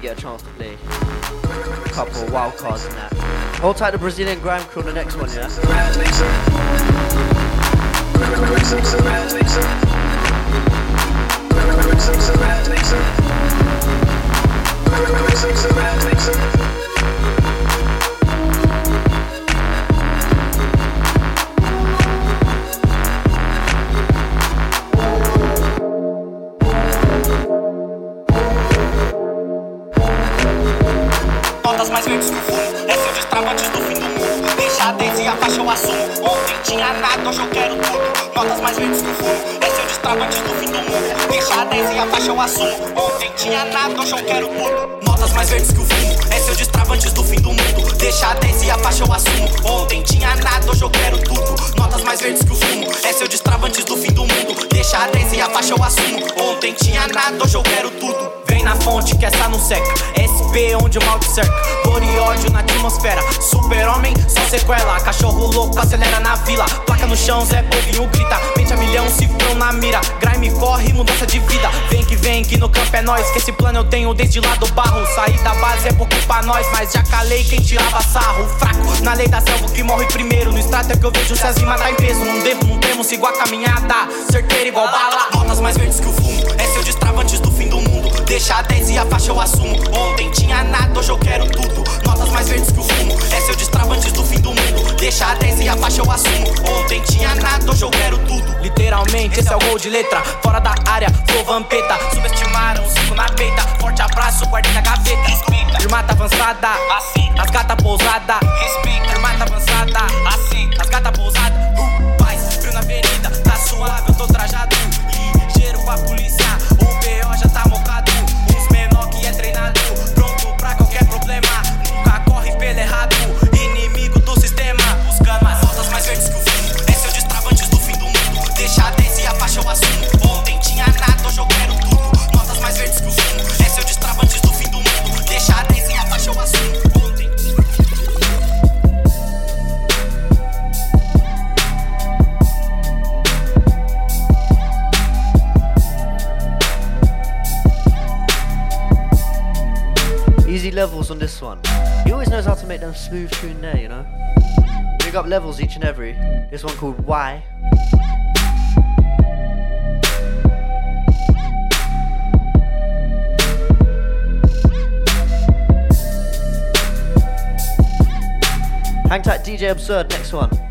get a chance to play. A couple wild cards and that. Hold tight the Brazilian grime crew on the next one, yeah? Chão, Zé Povinho grita. Mente a milhão, cifrão na mira. Grime corre, mudança de vida. Vem que vem, que no campo é nós. Que esse plano eu tenho desde lá do barro. Sair da base é pouco pra nós. Mas já calei quem tirava sarro. Fraco, na lei da selva que morre primeiro. No extrato é que eu vejo se as rimas tá em peso. Não devo, não temo, sigo a caminhada. Certeiro igual bala. Notas mais verdes que o fumo. É seu destrava antes do fim do mundo. Deixa a 10 e a faixa eu assumo. Ontem tinha nada, hoje eu quero tudo. Notas mais verdes que o fumo. É seu destrava antes do fim do mundo. Deixa a 10 e a faixa eu assumo. Ontem tinha nada, hoje eu quero tudo. Literalmente, esse é o gol de letra. Fora da área, flow vampeta. Subestimaram, cinco na peita. Forte abraço, guardei na gaveta. Respeita. Irmã tá avançada, assim. As gata pousada. Respeita. Irmã tá avançada, assim. As gata pousada. Smooth tune there, you know? Big up levels each and every. This one called Why. Hang tight, DJ Absurd, next one. one.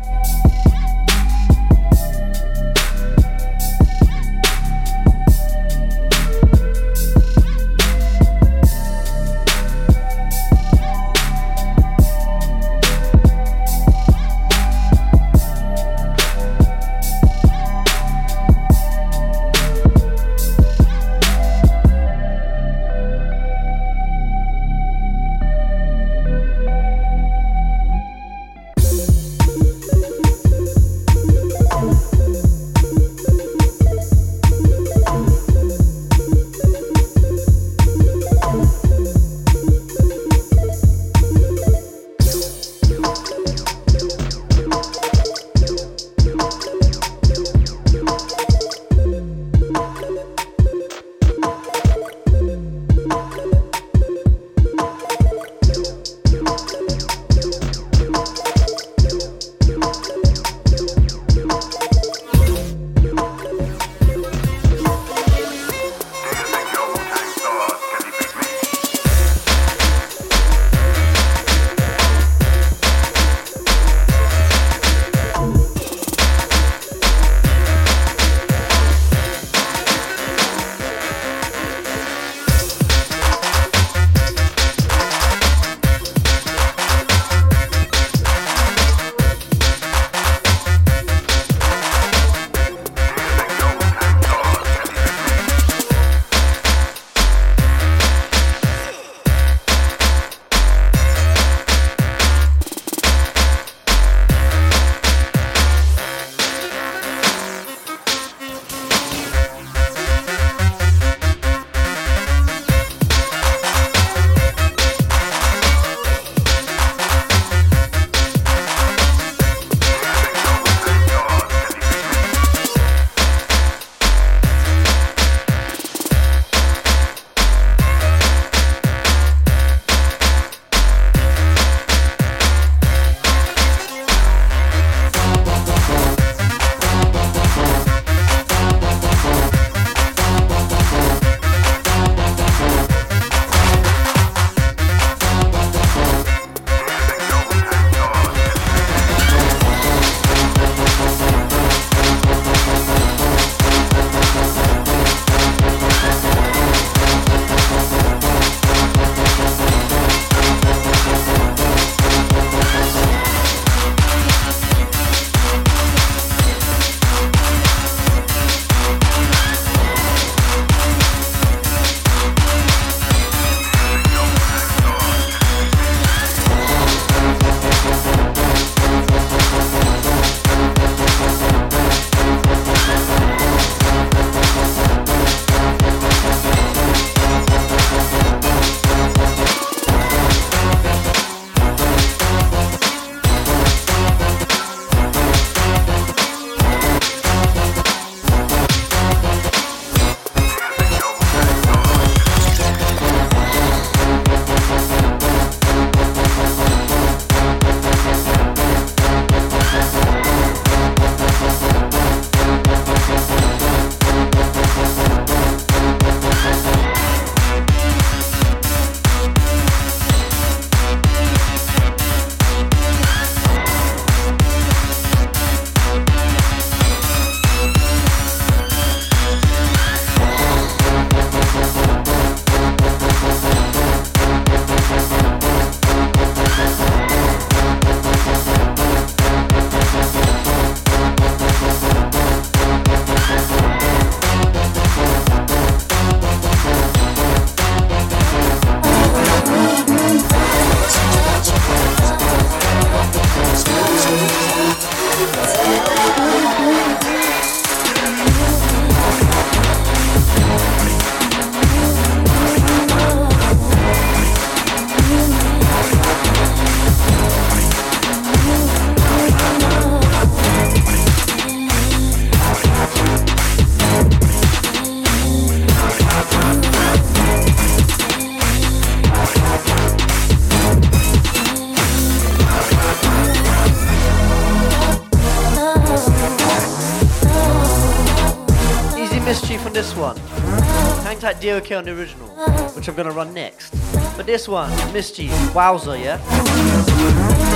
Hang tight DOK on the original, which I'm gonna run next. But this one, Mischief, Wowzer, yeah?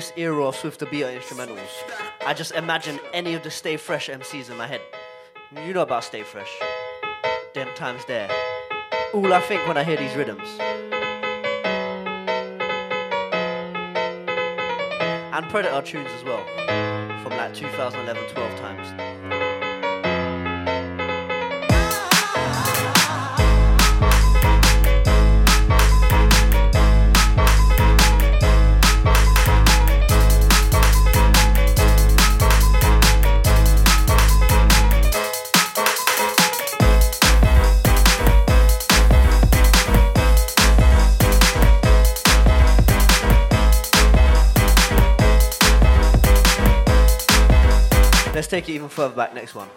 this era of Swifta Beater instrumentals, I just imagine any of the Stay Fresh MCs in my head. You know about Stay Fresh. Them times there. All I think when I hear these rhythms. And Preditah tunes as well. From like 2011 12 times. Take it even further back. Next one.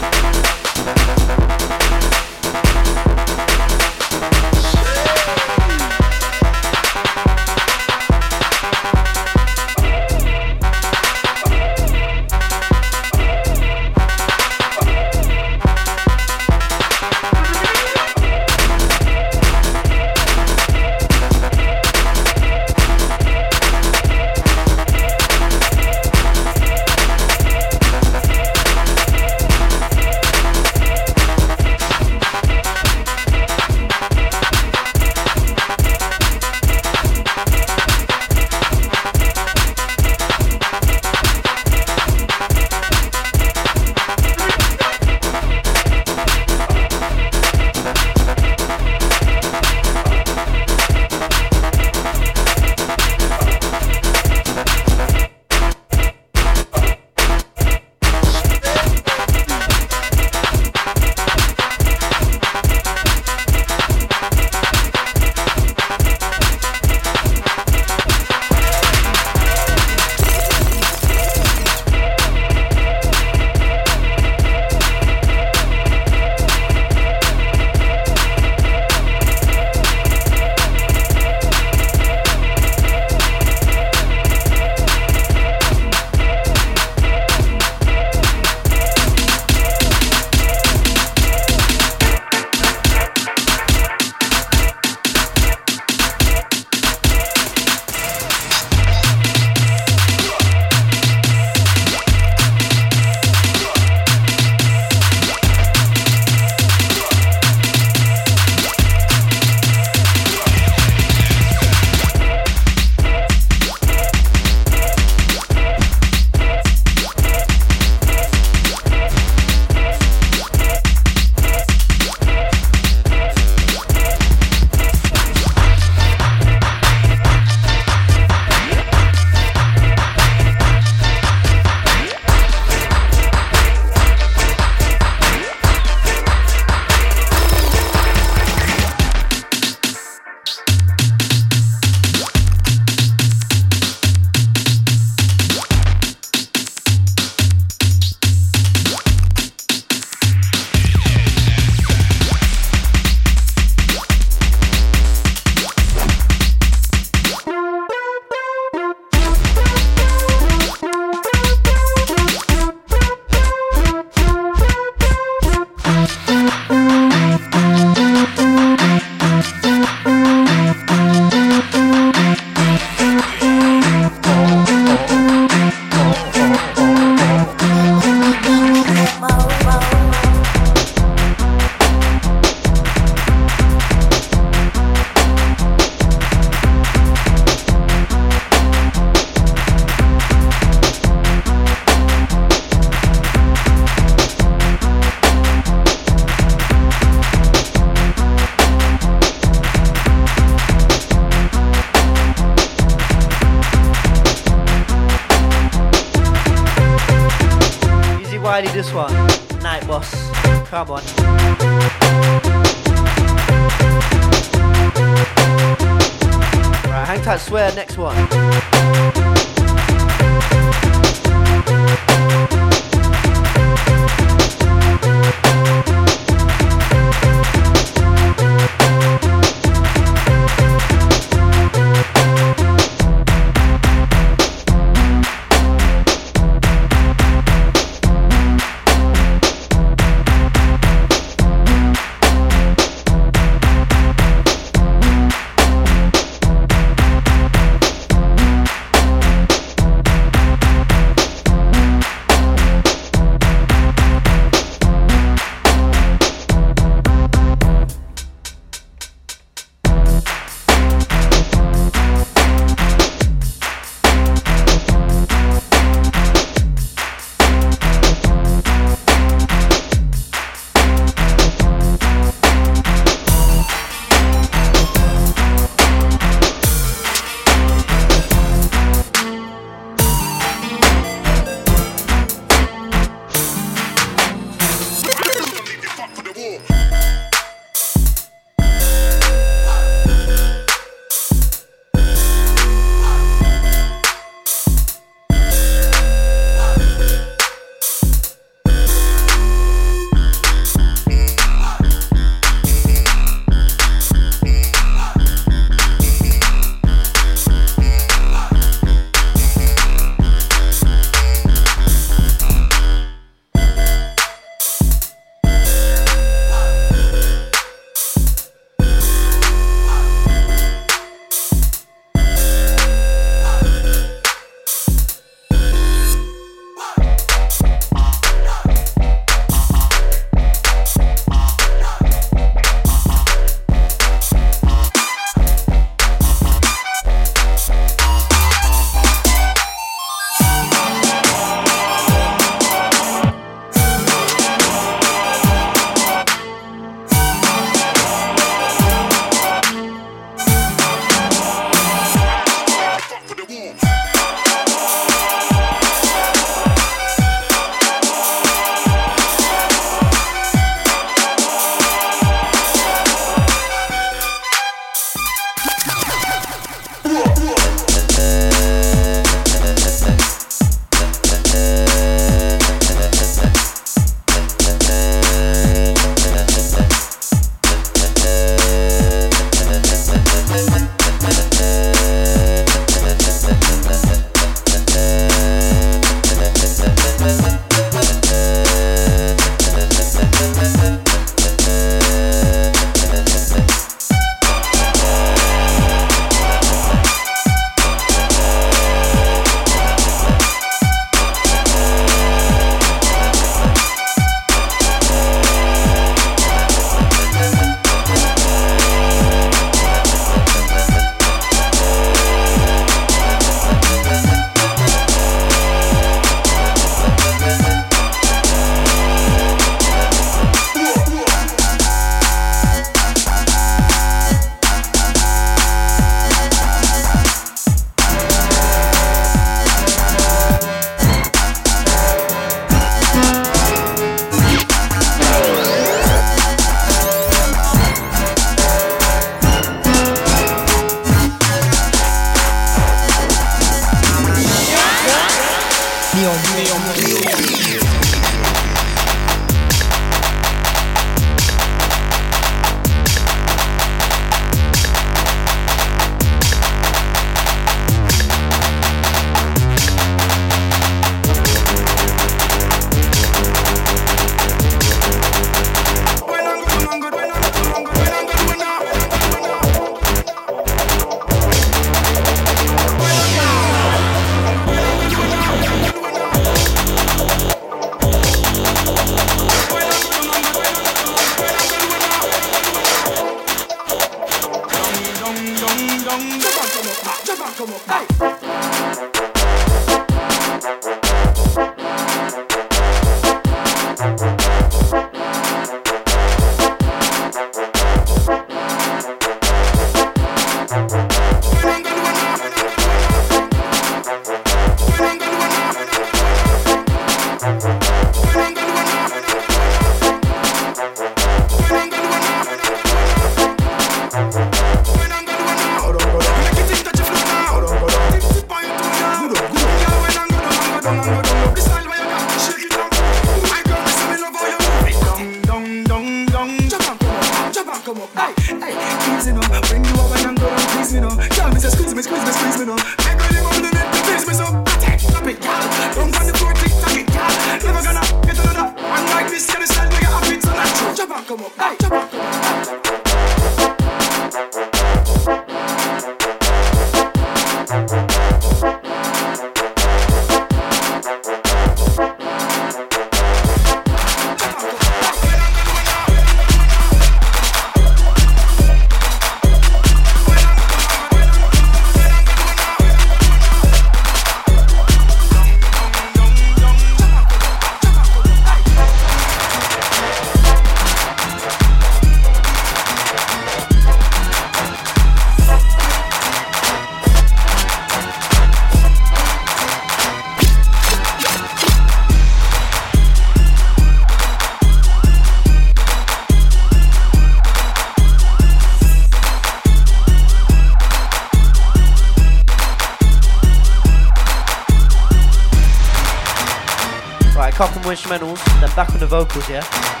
couple more instrumentals, then back on the vocals, yeah?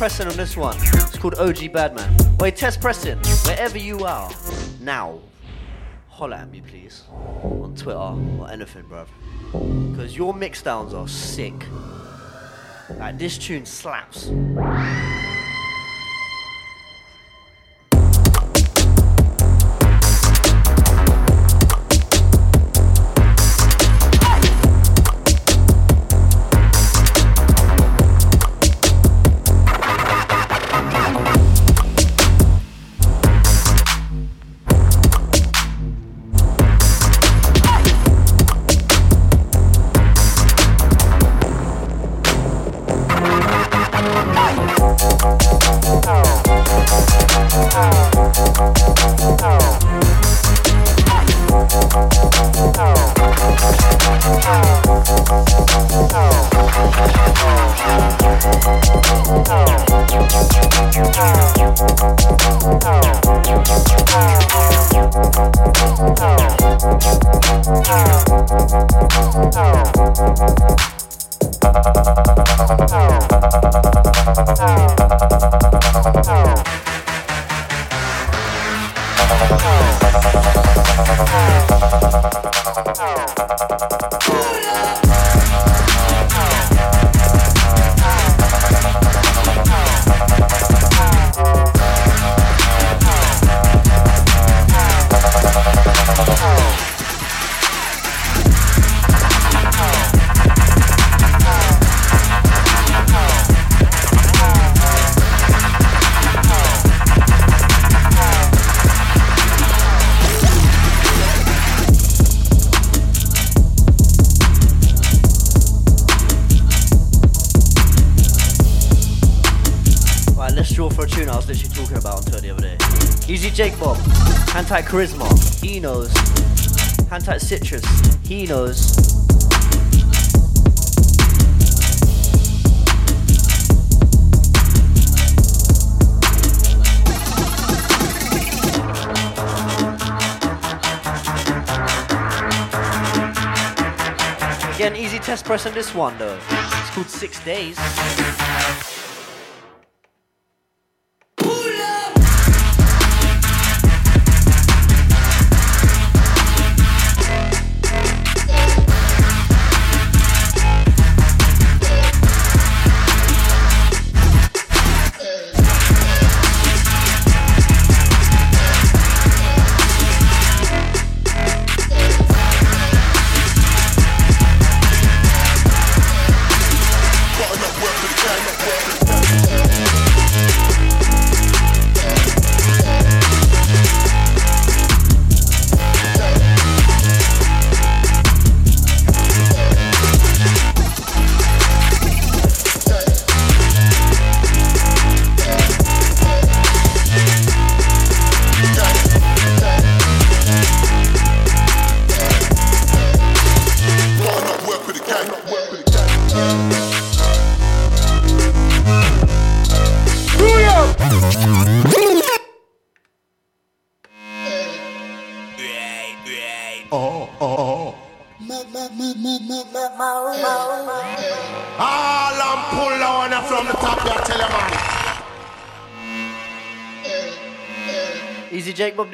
pressing on this one. It's called OG Badman. Wait, test pressing wherever you are now. Holler at me, please, on Twitter or anything, bruv. Because your mixdowns are sick. Like, this tune slaps. Anti Charisma, he knows. Anti Citrus, he knows. Again, easy test press on this one though. It's called Six Days.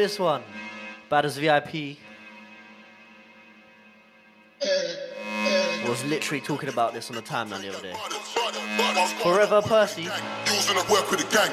This one. Bad as VIP. Was literally talking about this on the timeline the other day. Forever Percy. Using work for the gang.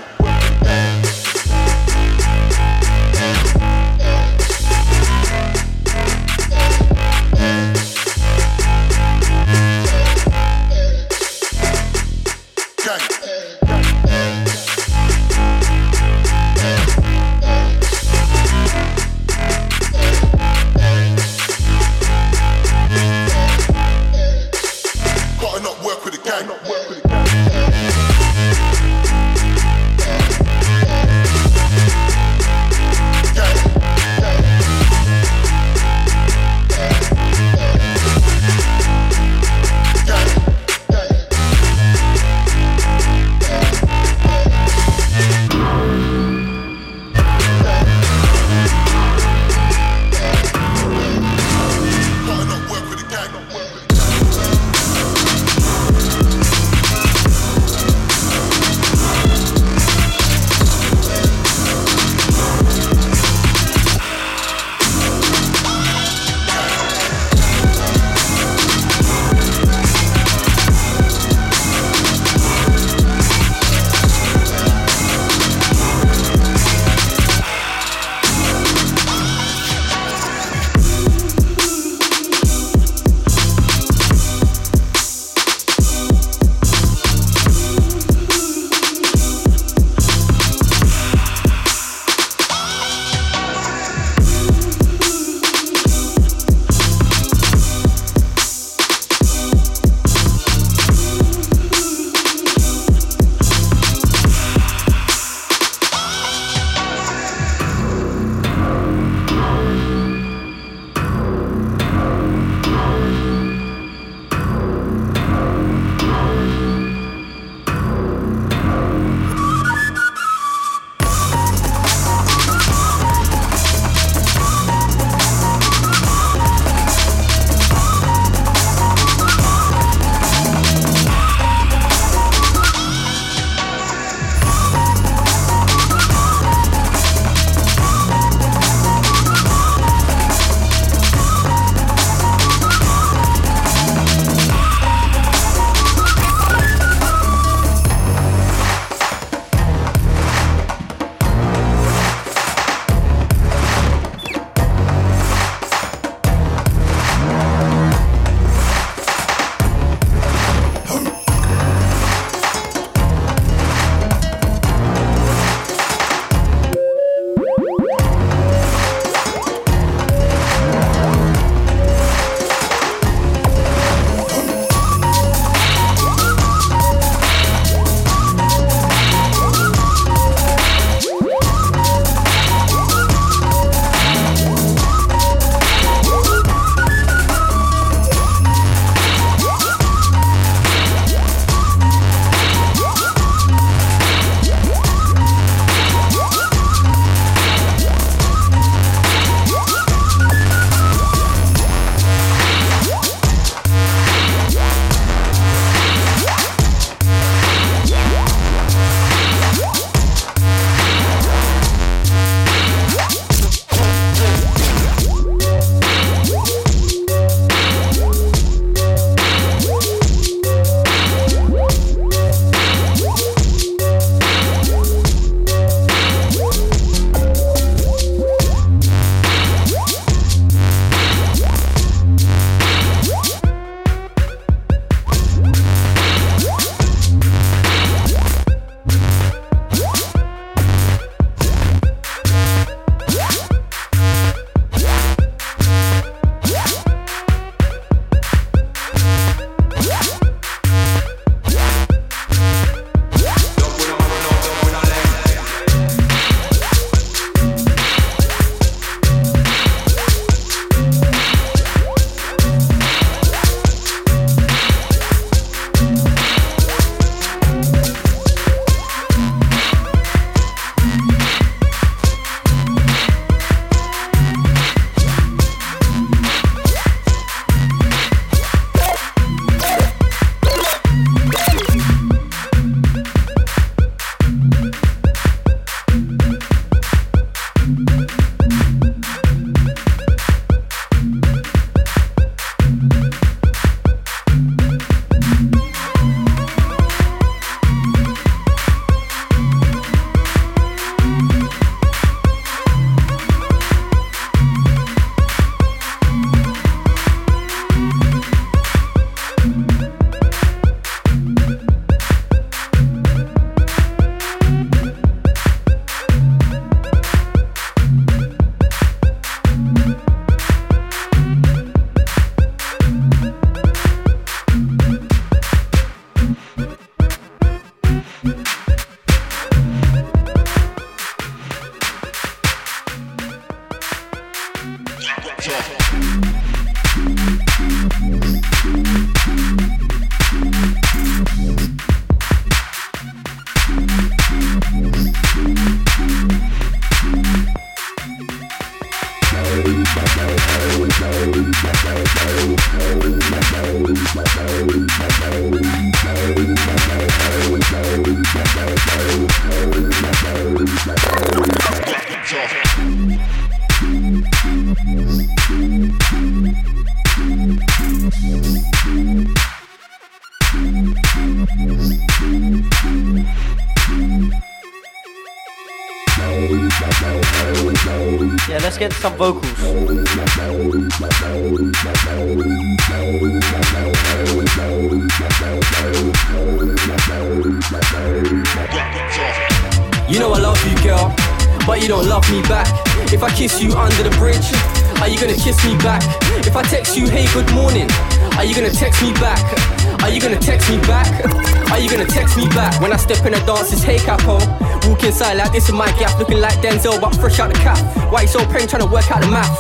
Inside like this is my gap, looking like Denzel, but fresh out the cap. Why you so praying, trying to work out the math?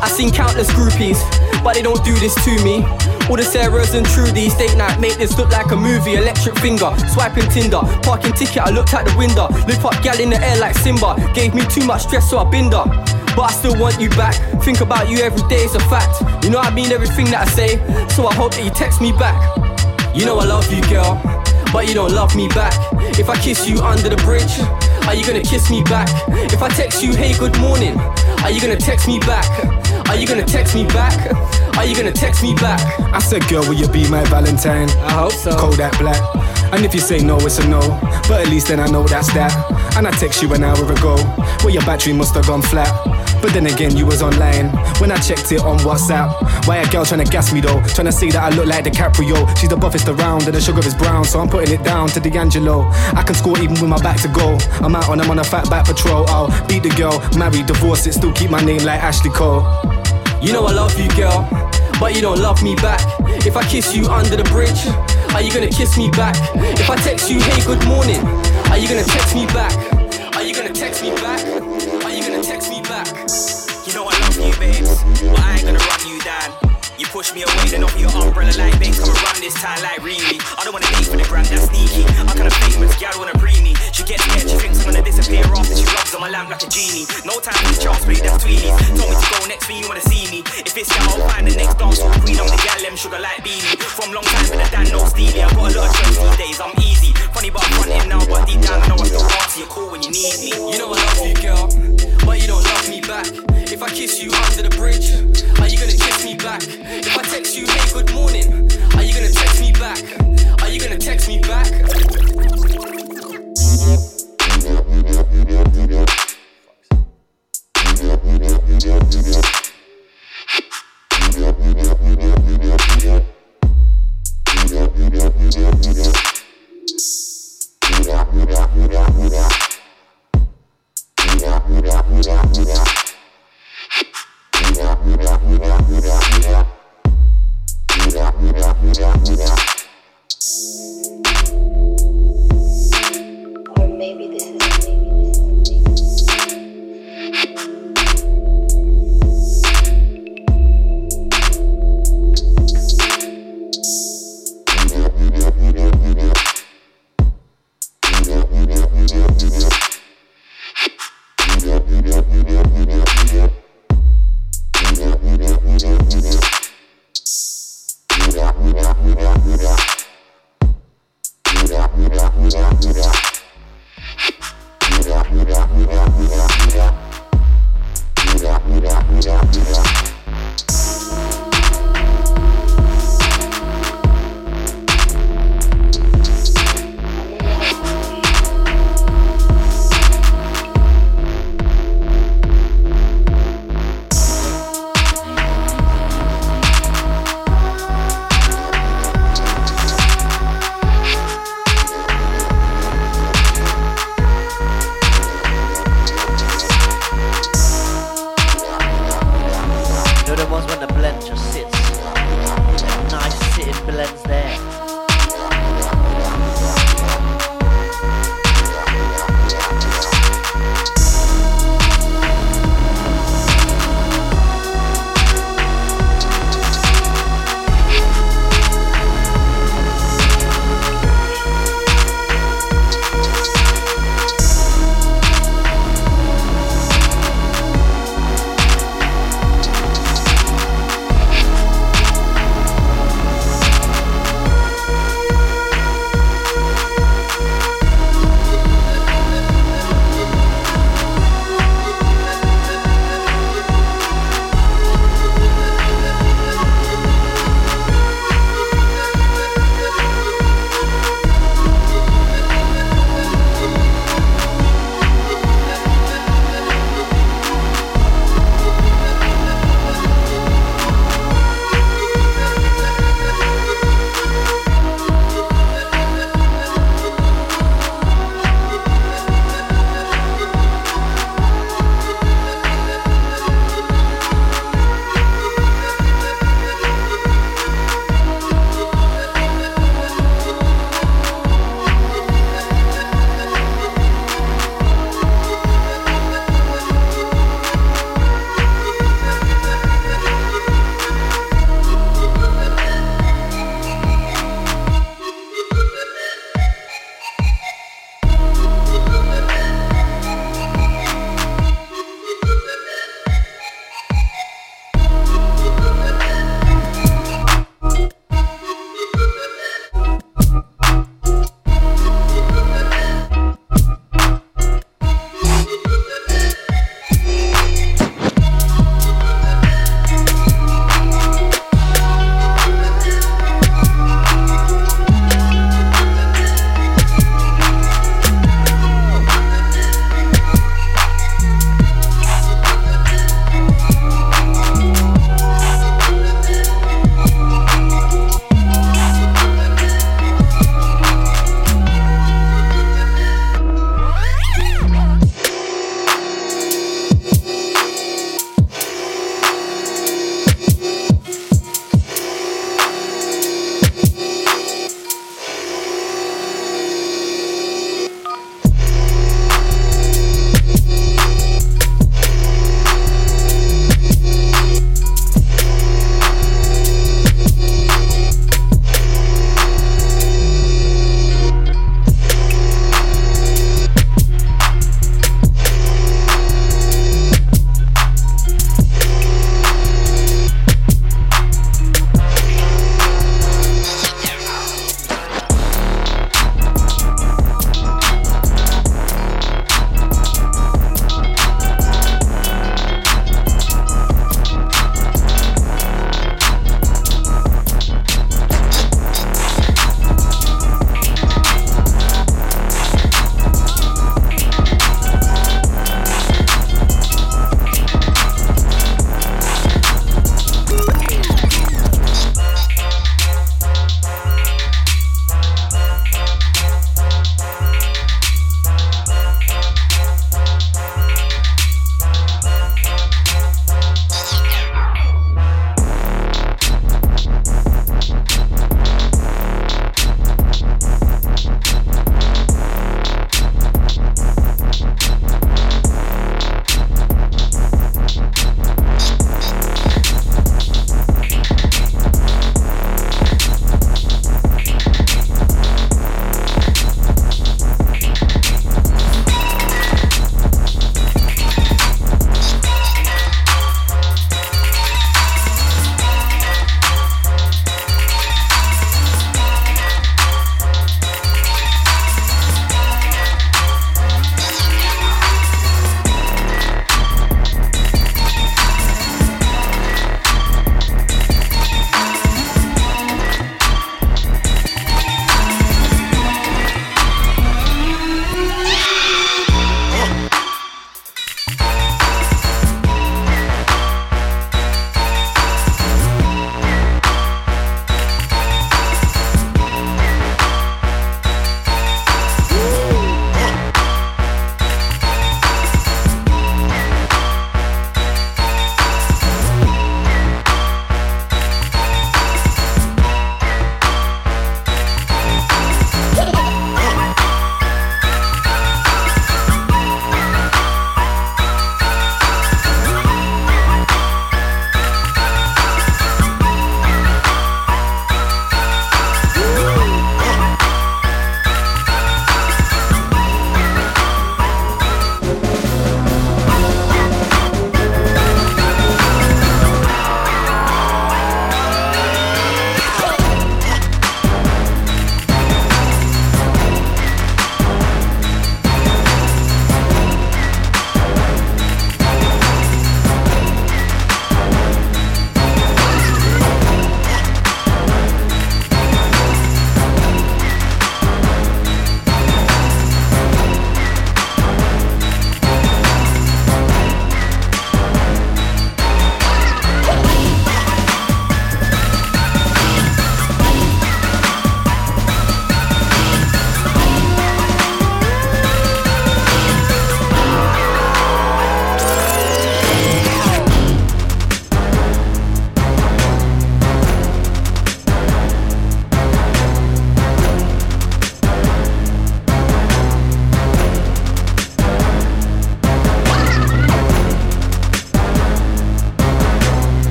I seen countless groupies, but they don't do this to me. All the Sarahs and Trudies, date night, make this look like a movie. Electric finger, swiping Tinder, parking ticket, I looked out the window. Lift up gal in the air like Simba. Gave me too much stress, so I binned. But I still want you back. Think about you every day, it's a fact. You know I mean everything that I say, so I hope that you text me back. You know I love you, girl, but you don't love me back. If I kiss you under the bridge, are you gonna kiss me back? If I text you, hey, good morning, are you gonna text me back? Are you gonna text me back? Are you gonna text me back? I said, girl, will you be my Valentine? I hope so. That black. And if you say no, it's a no. But at least then I know that's that. And I text you an hour ago. Well, your battery must have gone flat. But then again, you was online when I checked it on WhatsApp. Why a girl trying to gas me though? Trying to say that I look like DiCaprio. She's the buffest around and the sugar is brown, so I'm putting it down to D'Angelo. I can score even with my back to go. I'm out on I'm on a fat back patrol. I'll beat the girl, marry, divorce it, still keep my name like Ashley Cole. You know I love you, girl, but you don't love me back. If I kiss you under the bridge, are you gonna kiss me back? If I text you, hey, good morning, are you gonna text me back? Are you gonna text me back? Babes, but I ain't gonna run you down. You push me away, then off your umbrella like babes, come run this time like really. I don't wanna date for the gram, that's sneaky. I kinda famous, gal wanna pre me. She gets scared, she thinks I'm gonna disappear after she rubs on my lamp like a genie. No time for chance, babe, that's Tweenies. Told me to go next thing you wanna see me. If it's gal, I'll find the next dance floor queen. I'm the gal, them sugar like beanie. From long time, but the Dan no steely. I got a lot of trust these days, I'm easy. Funny, but I'm fronting now, but deep down I know I still answer. You're cool when you need me. You know I love you, girl, but you don't love me back. If I kiss you under the bridge, are you gonna kiss me back? If I text you, hey, good morning, are you gonna text me back? Are you gonna text me back?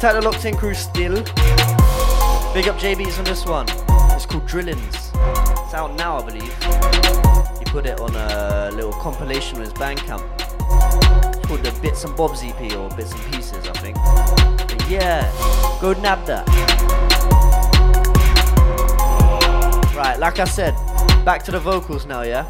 Contact the locked in crew still. Big up JBs on this one. It's called Drillins. It's out now, I believe. He put it on a little compilation on his Bandcamp called the Bits and Bobs EP or Bits and Pieces, I think. But yeah, go nab that. Right, like I said, back to the vocals now, yeah?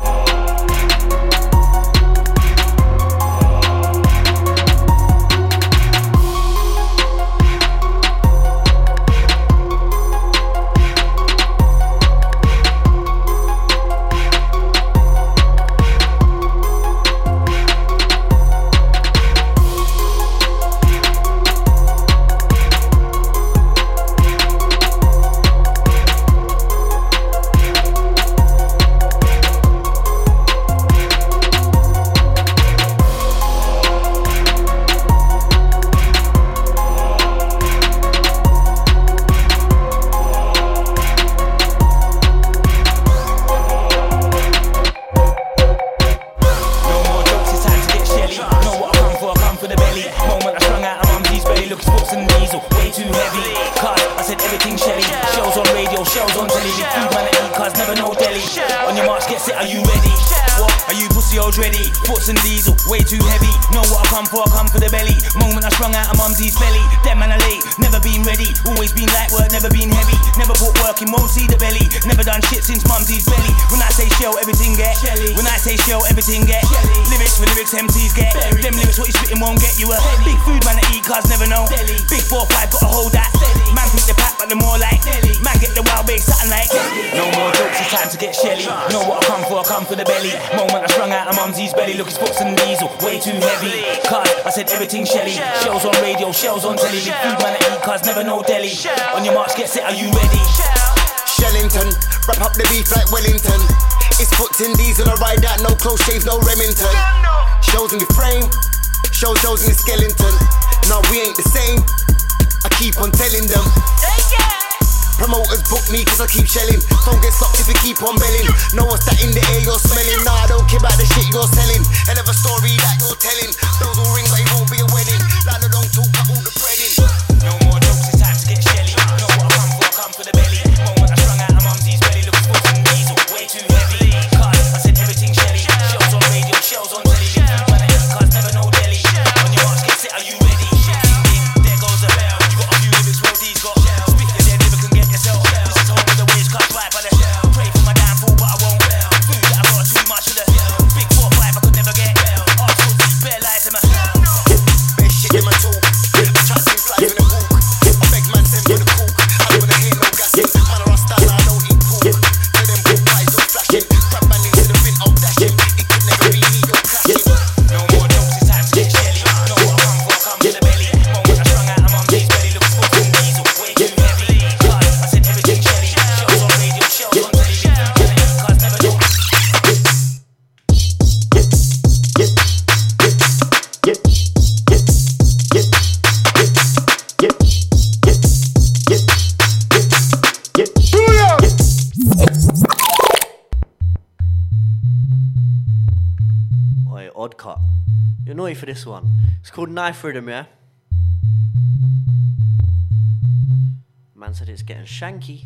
on telly. Big food man eat, cause never no deli. On your marks, get set, are you ready? Shellington, wrap up the beef like Wellington. It's foot in these and I ride out, no close shaves, no Remington. Shows in your frame, show shows in the skeleton. Now we ain't the same, I keep on telling them. Promoters book me cause I keep shelling. Don't get stopped if you keep on belling. No one's that in the air you're smelling now. this one. It's called Knife Rhythm, yeah? Man said it's getting shanky.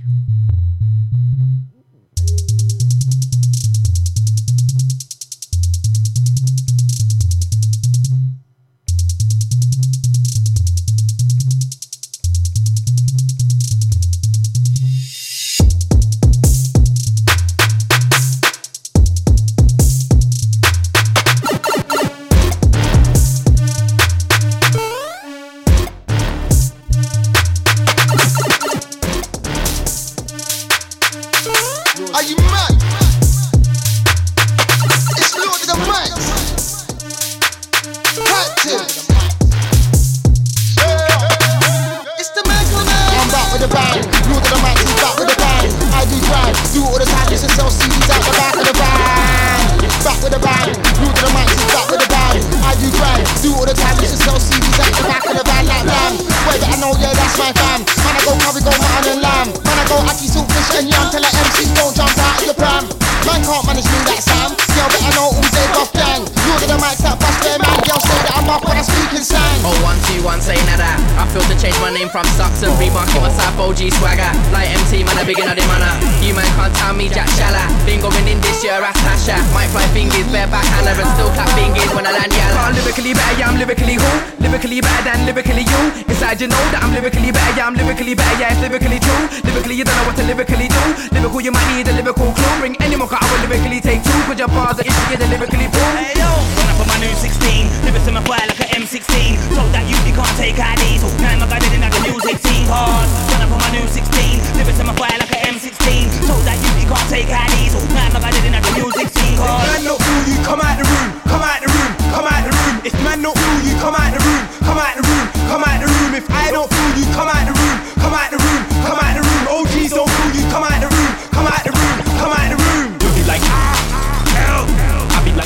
To change my name from Sucks and remarket myself OG swagger. Like MT, man, a big in the manner. You man can't tell me Jack Shalla. Been going in this year, ass Tasha. Might fly fingers, bare backhander, and still clap fingers when I land yalla. I'm lyrically better, yeah, I'm lyrically who? Lyrically better than lyrically you. Inside you know that I'm lyrically better, yeah, I'm lyrically better, yeah, it's lyrically true. Lyrically, you don't know what to lyrically do. Lyrical, you might need a lyrical clue. Bring any more, I will lyrically take two. Cause your bars are issue, the lyrically boom. Hey yo, run up on my new 16. Lyrics in my fire like a M16. Told that you can't take IDs. So now my guy didn't have the music scene cars. Run up on my new 16. Lyrics in my fire like a M16. Told that you, you can't take IDs. So now my guy didn't have the music scene cars. Man not fool you, come out the room, come out the room, come out the room. If man not fool you, out come out the room,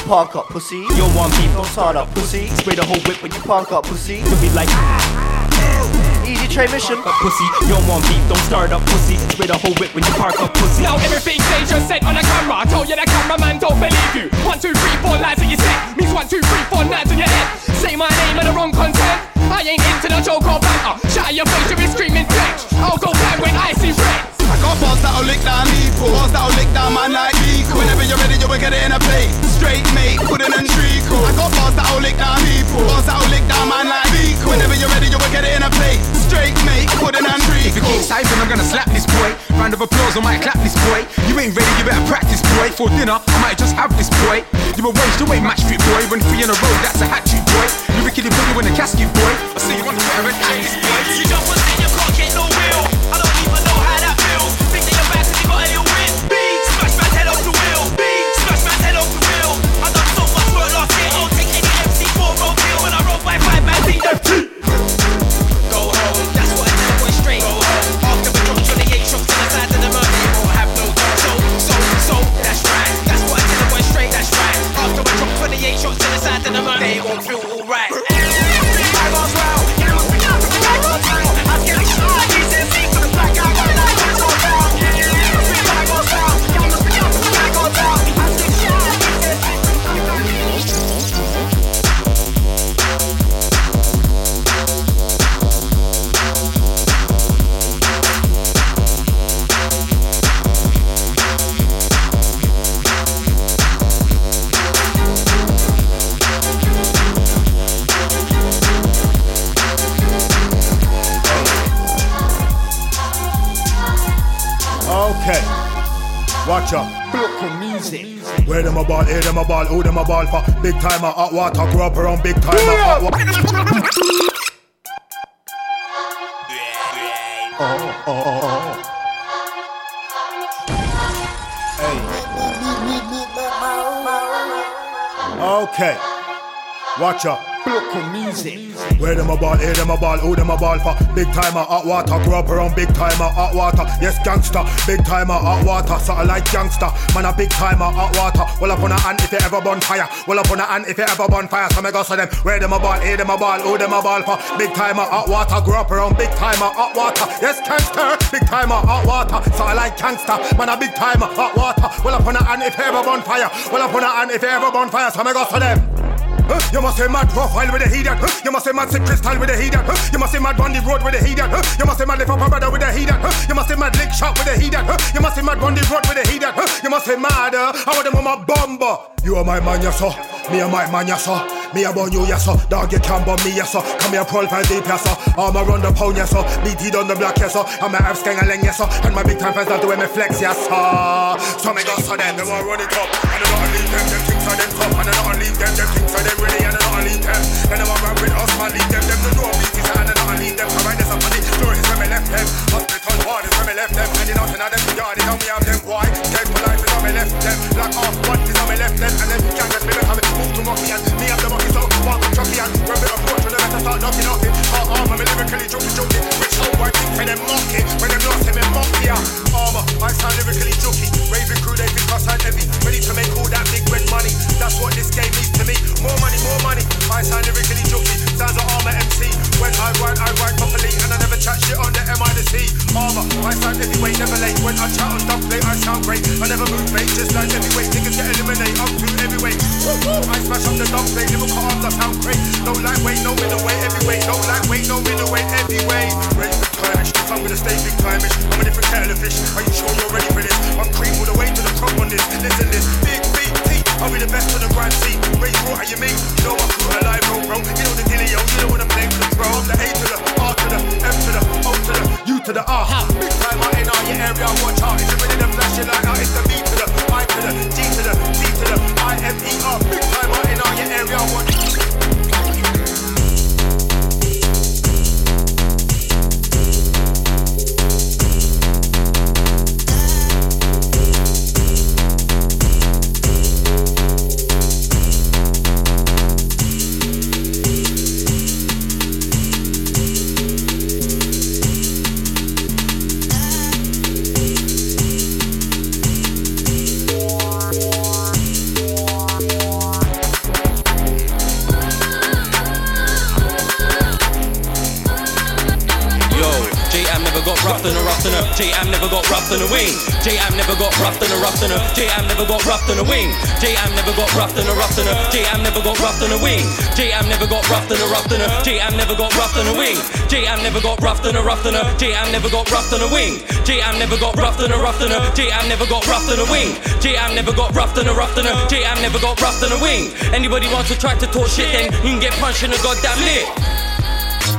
Park up, pussy. you don't want beef, Don't start up, pussy. Spray the whole whip When you park up, pussy. You'll be like, Easy train mission. up pussy. You don't want beef, don't start up pussy. Spray the whole whip when you park up pussy. Now everything they just said on the camera. I told you the cameraman don't believe you. One, two, three, four lies in your set. Means one, two, three, four lads in your head. Say my name and the wrong content. I ain't into the joke or banter. Shut your face, you'll be screaming text. I'll go back when I see red. I got bars that'll lick down people, bars that'll lick down man like Nico. Whenever you're ready, you will get it in a plate. Straight mate, pudding and treacle. I got bars that'll lick down people, bars that'll lick down man like Nico. Whenever you're ready, you will get it in a plate. Straight mate, pudding and If you treacle. keep siping, I'm gonna slap this boy. Round of applause, I might clap this boy. You ain't ready, you better practice, boy. For dinner, I might just have this boy. You were raised, you ain't match fit, boy. When three in a row, that's a hat trick, boy. You wickedly put you in a casket, boy. I see you on the better and act this boy. You jump on stage, you can't get no real. Okay. Watch out. Where them a ball, here them a ball, who them a ball for? Big timer, hot water, grow up around big timer, hot water. Oh, oh, oh, oh. Hey. Okay. Watch out. Where them a ball, here them a ball, who them a ball for? Big timer, hot water, grow up around big timer, hot water. Yes, gangster, big timer, hot water, something like gangster. Man, a big timer, hot water. Well up on a hand if you ever burn fire. Well up on a hand if you ever burn fire. So me go so them. Where them a ball, here them a ball, who them a ball for? Big timer, hot water, grow up around big timer, hot water. Yes, gangster, big timer, hot water. Something like gangster. Man, a big timer, hot water. Well up on a hand if you ever burn fire. Well up on a hand if you ever burn fire. So me go so them. Huh? You must say mad profile with the heater. Huh? You must say mad sick crystal with the heater. Huh? You must say mad on the road with the heater. Huh? You must say mad lift up a brother with the heater. Huh? You must say mad lick shot with the heater. Huh? You must say mad on the road with the heater. Huh? You must say mad. Uh, I want them on my bomber. You are my man, yes sir. Me and my man, yes sir. Me a born you, yes sir. Dog, you can't bomb me, yes sir. Come here, profile deep, yes sir. I'm a run the pound, yes sir. BT on the block, yes sir. I'm a a leng, yes sir. And my big time fans not doing me flex, yes sir. So me go so them, they want run it up. And they don't leave them, them things are them top. And they don't leave them, them things are them ready. And they don't leave them. And they want run with us, man, leave them. Them the door beaties, and they don't leave them. Alright, there's a funny story, is where me left them. Hospital ward is where me left them. And don't know them yard, they know me have them. Why? Dead for life is where me left them. Black off, one is left them. And then can't just me left it. Move to Monkey and me have the monkey, so walk and chucky and run me approach when the better start knocking, off knocking. Oh, armour, me lyrically jokey, jokey. Which old white thing for them monkey. When them lost him, monkey, yeah. Armour, I sound lyrically jokey. Raven crew, they think I sound heavy. Ready to make all that big red money. That's what this game means to me. More money, more money. I sound lyrically jokey. Sounds like armour MC. When I write, I write properly. And I never chat shit on the M I. Armour, I sound heavyweight, never late. When I chat on dub plate, I sound great. I never move, mate. Just like heavyweight. Niggas get eliminated. I'm too heavyweight. I smash up the dumb plate, lyrical arms that sound great. No lightweight, no middleweight, heavyweight. No lightweight, no middleweight, heavyweight. Ready time-ish, I'm gonna stay big time-ish. I'm a different kettle of fish. Are you sure you're ready for this? I'm cream all the way to the top on this. Listen this, big beat, beat. I'll be the best on the grind seat. Raise water, you mean? You know I'm cool, alive, bro, bro. You know the dealio, you know what I'm playing for the pro. The A to the R to the M to the O to the U to the R. Big time out in all your area, watch out. Is it ready to flash it like out? It's the B to the I to the G to the T to the I M E R. Big time Roughed on a roughed on a J-Am never got roughed on a wing J-Am never got roughed on a roughed on a J-Am never got roughed on a wing J-Am never got roughed on a roughed on a J-Am never got roughed on a wing J-Am never got roughed on a roughed on a J-Am never got roughed on a wing J-Am never got roughed on a roughed on a J-Am never got roughed on a wing J-Am never got roughed on a roughed on a J-Am never got roughed on a wing J-Am never got roughed on a roughed on a J-Am never got roughed on a wing Anybody wants to try to talk shit then you can get punched in the goddamn lip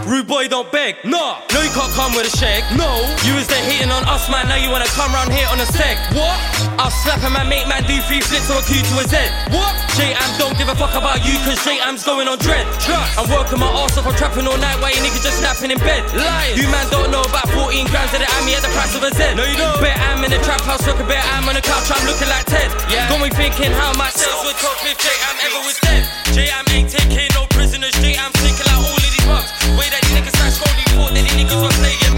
Rude boy don't beg, nah. No, you can't come with a shake, no. You was there hating on us, man. Now you wanna come round here on a seg. What? I'll slap a man, make man do three flips or a Q to a Z. What? J-Am don't give a fuck about you, cause J-Am's going on dread. Trust. I'm working my ass off, I'm trapping all night while you niggas just snapping in bed. Lying. You man don't know about 14 grams of the Ammy at the price of a Z. No, you don't. Bet I'm in the trap house, looking bare I'm on the couch, I'm looking like Ted. Yeah. Got me thinking how my sales would talk if J-Am ever was dead. J-Am ain't taking no prisoners, J-Am thinking than play good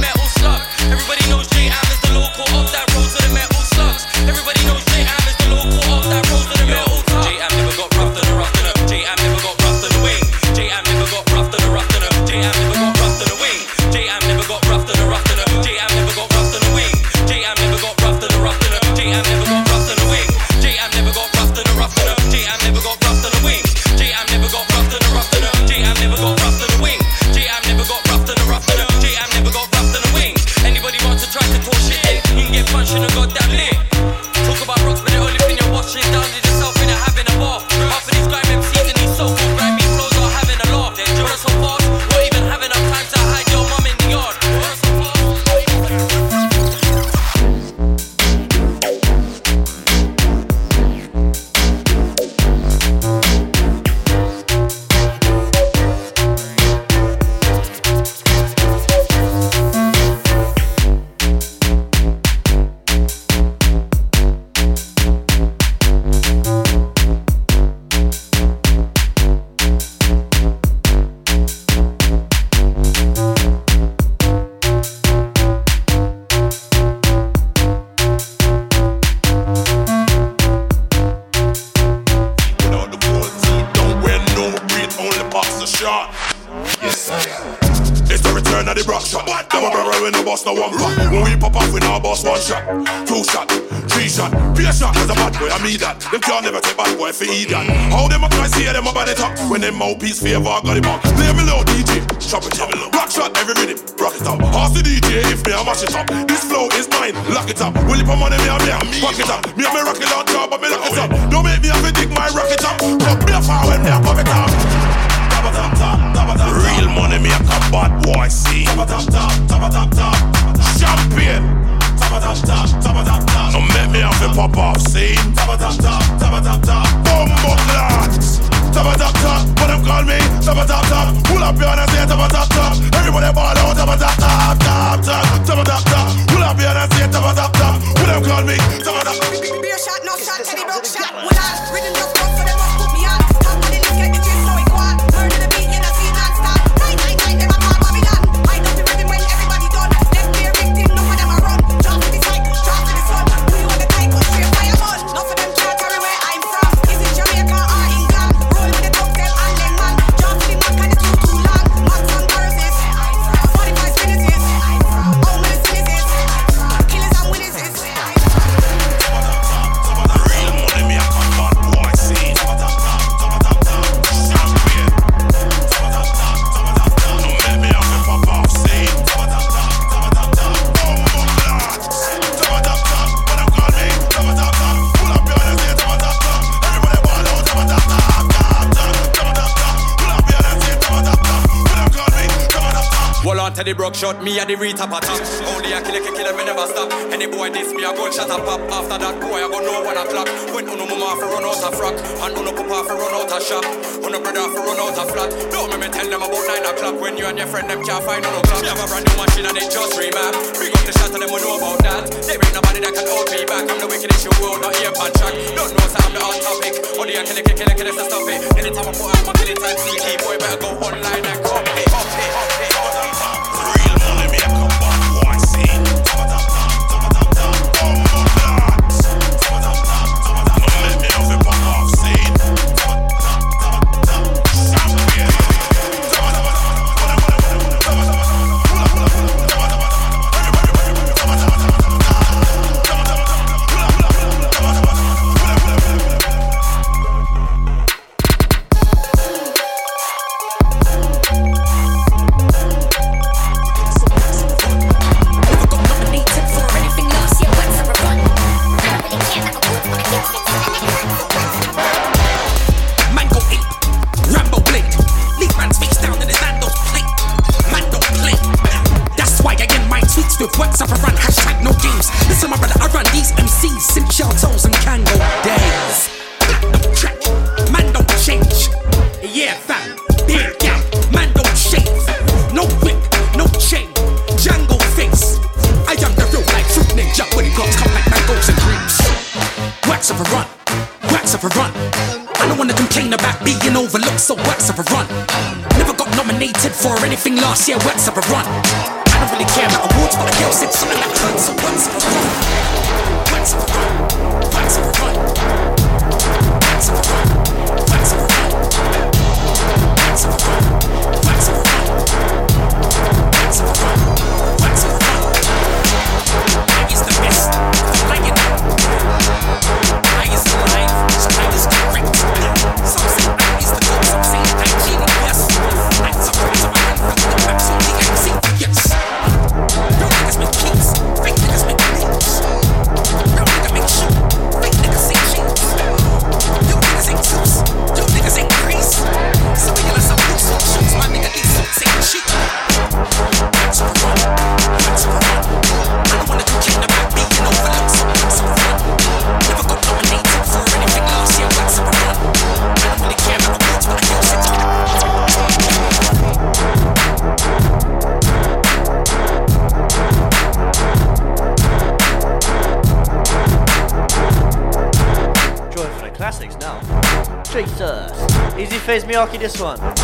Yorkie this one.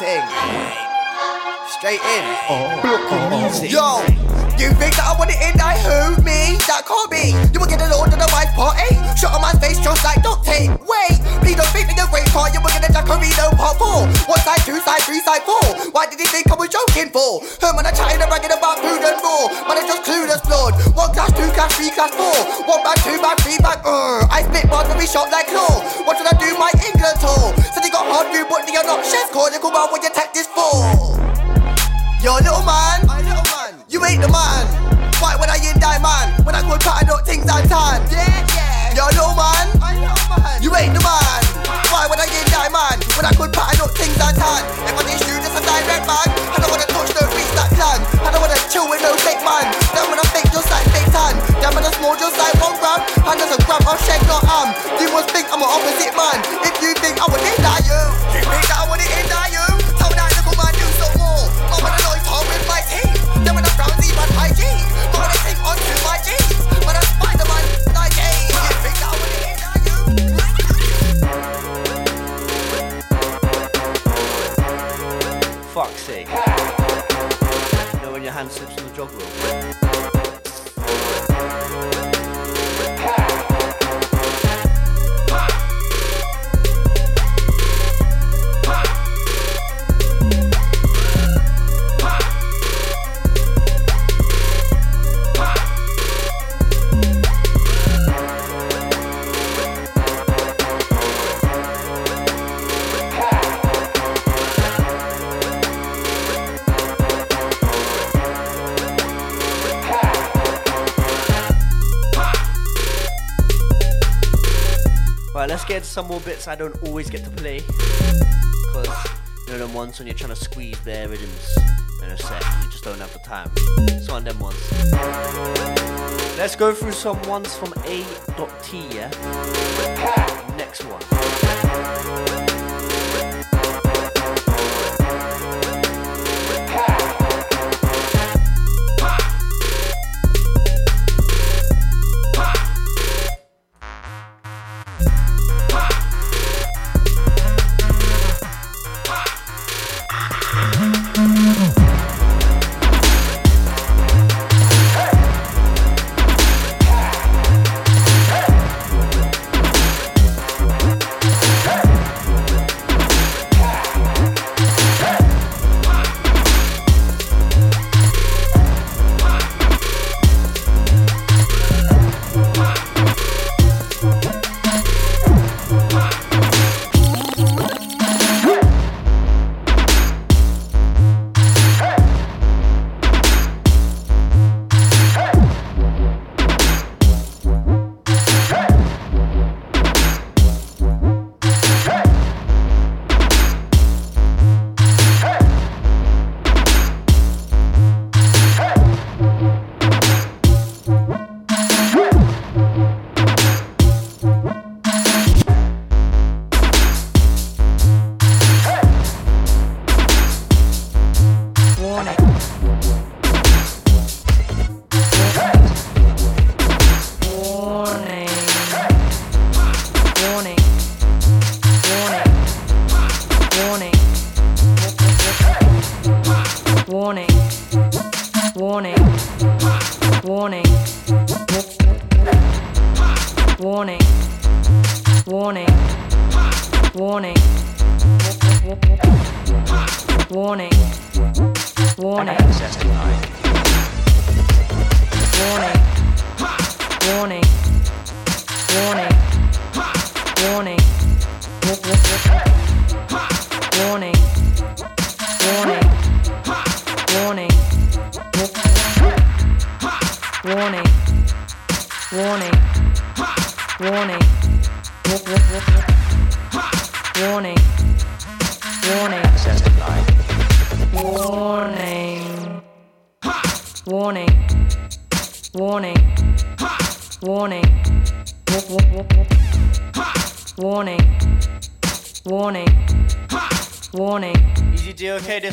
thing. Straight in. Oh, Yo, oh, you think that I want it in? I who me? That can't be. You will get a lord at a wife party. Shut on my face just like duct tape. Wait, please don't think me the great part. You will get a Jacarino part four. One side, two side, three side, four. Why did you think I was joking for? Her man, I chatting and ragging about food and more. But it's just clueless blood. One class, two class, three class, four. One bag, two bag, three bag. Uh, I spit bars and be shot like claw. What should I do my England tour? Lord, we put the adoption. Call the Cuba with your some more bits I don't always get to play. Because, you know, them ones when you're trying to squeeze their rhythms in a set, you just don't have the time. So on them ones. Let's go through some ones from A.T, yeah? Next one.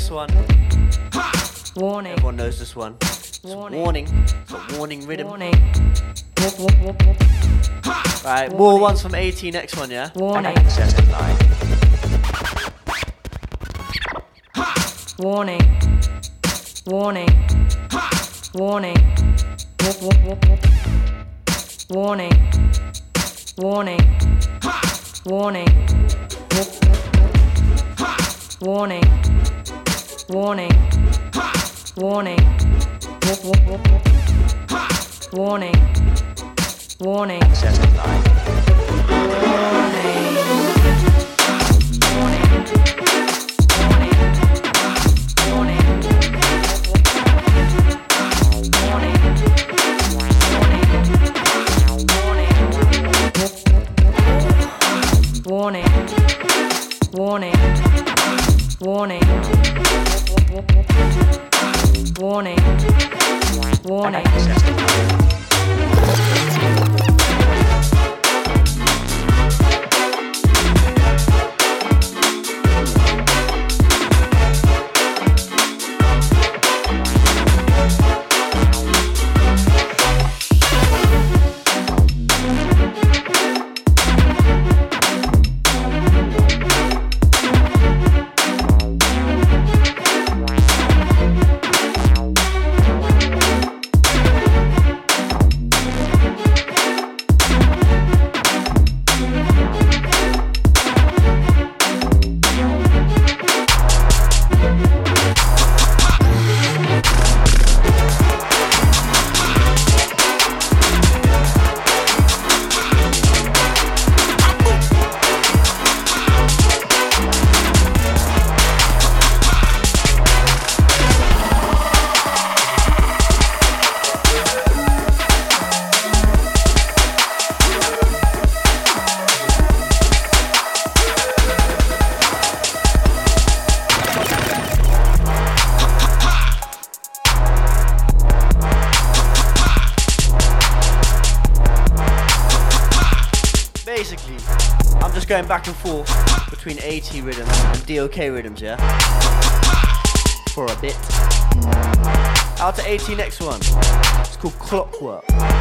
This one. Warning. Everyone knows this one. It's Warning. warning. It's a warning rhythm. Warning. Right, more ones from AT next one, yeah? Warning. Warning. Warning. Warning. Warning. Warning. Warning. Warning. Warning. Warning. Warning. Warning. Warning. Going back and forth between AT rhythms and DOK rhythms, yeah? For a bit. Out to AT next one. It's called Clockwork.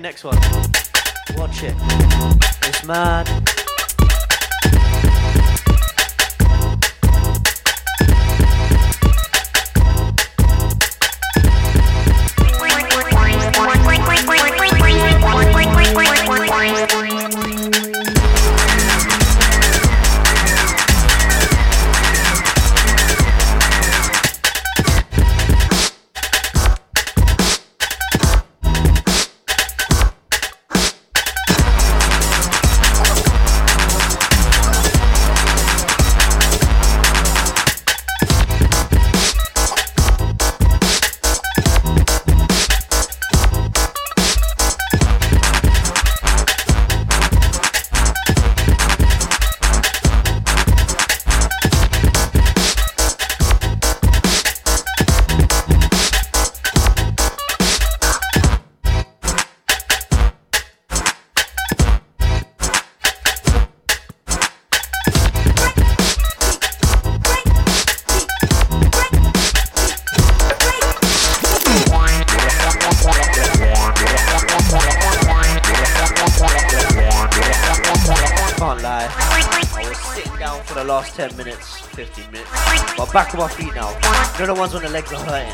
Next one. Watch it. It's mad. when the legs are hurting.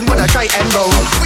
When I try and roll.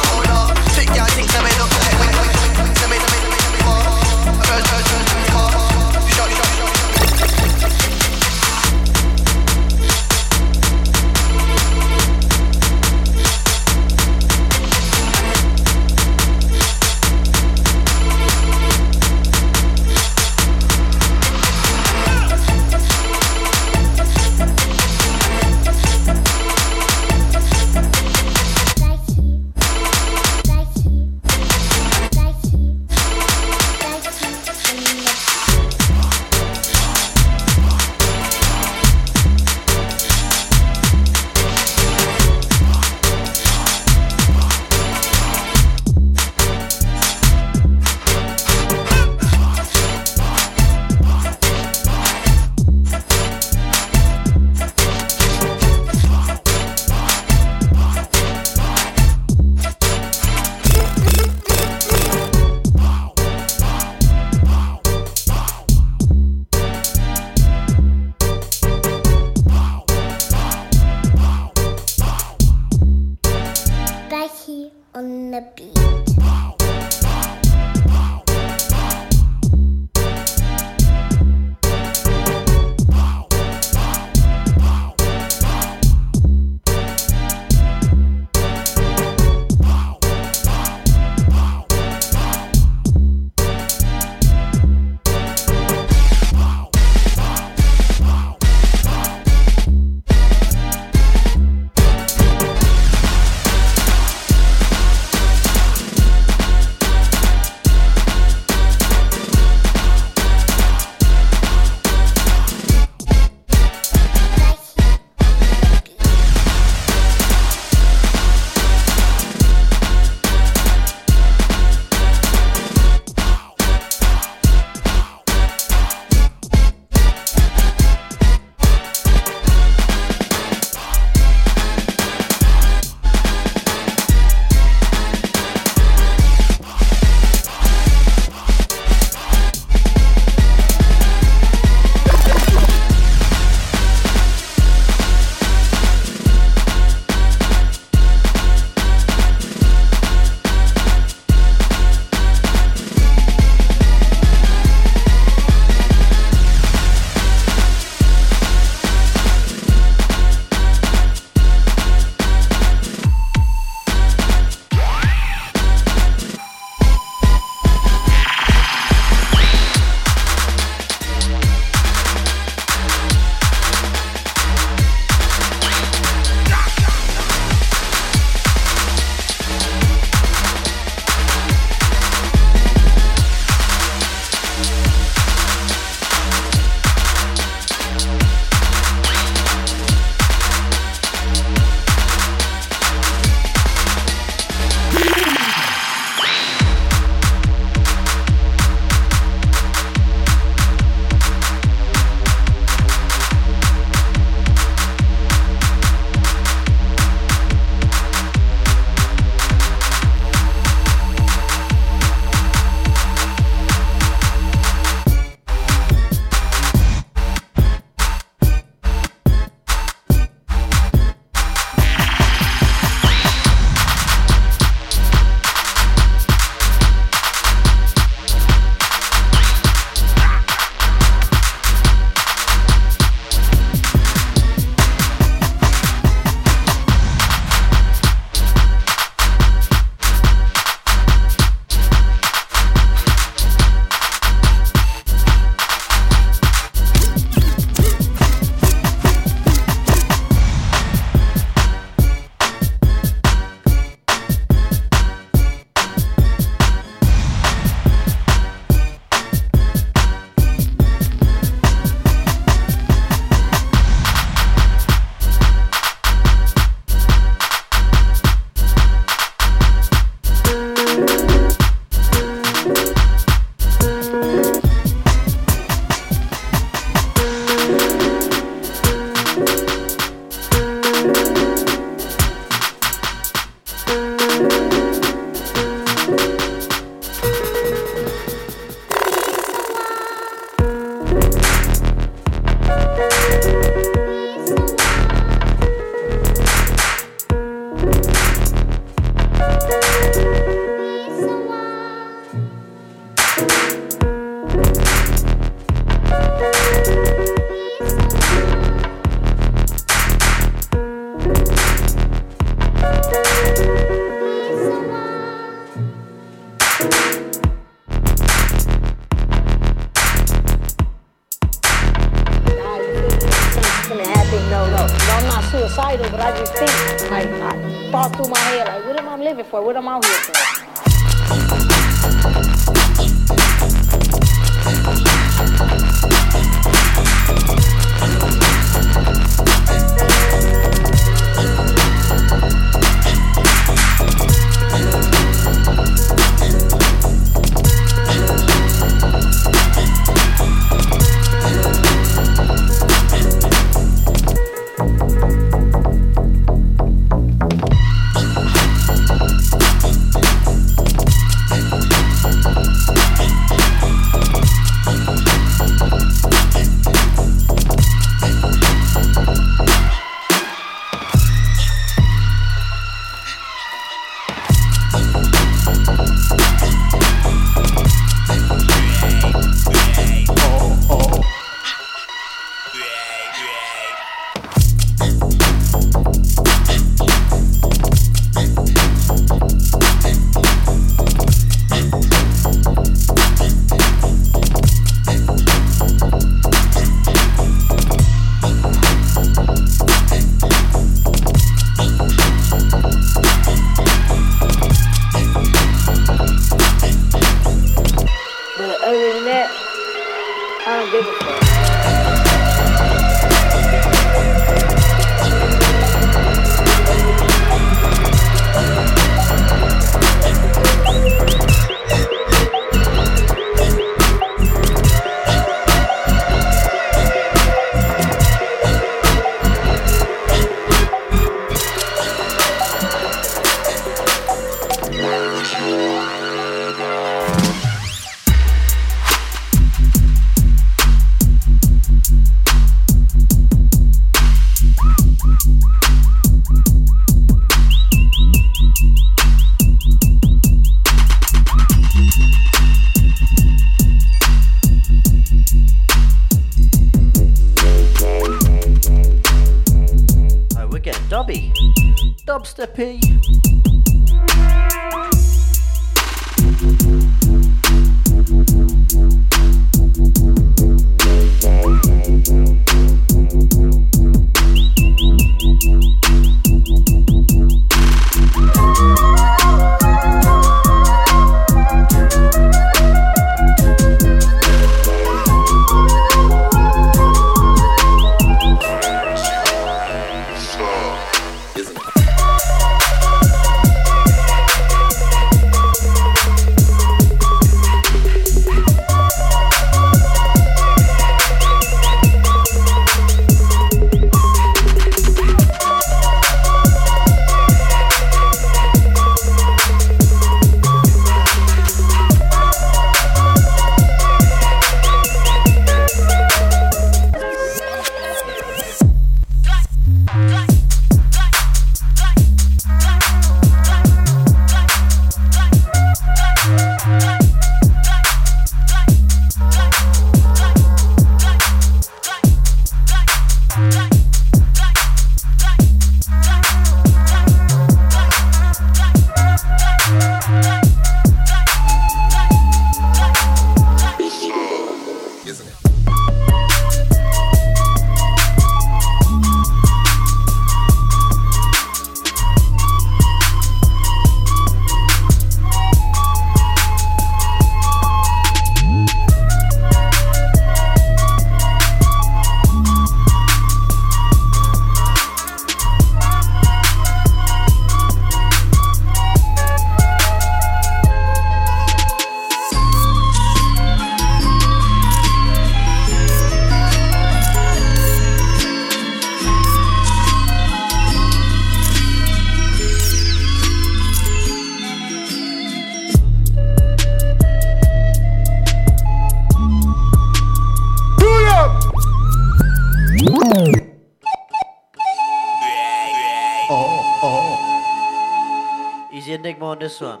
this one.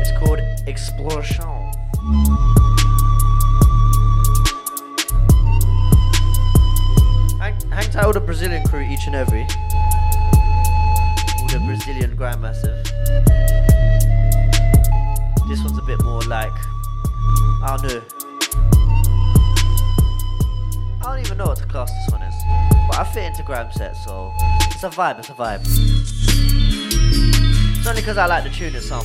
It's called Explosion. Hang, hang tight with the Brazilian crew each and every. The Brazilian Grand Massive. This one's a bit more like, I don't know. I don't even know what to class this one is. But I fit into gram set, so it's a vibe, it's a vibe. şöyle sağ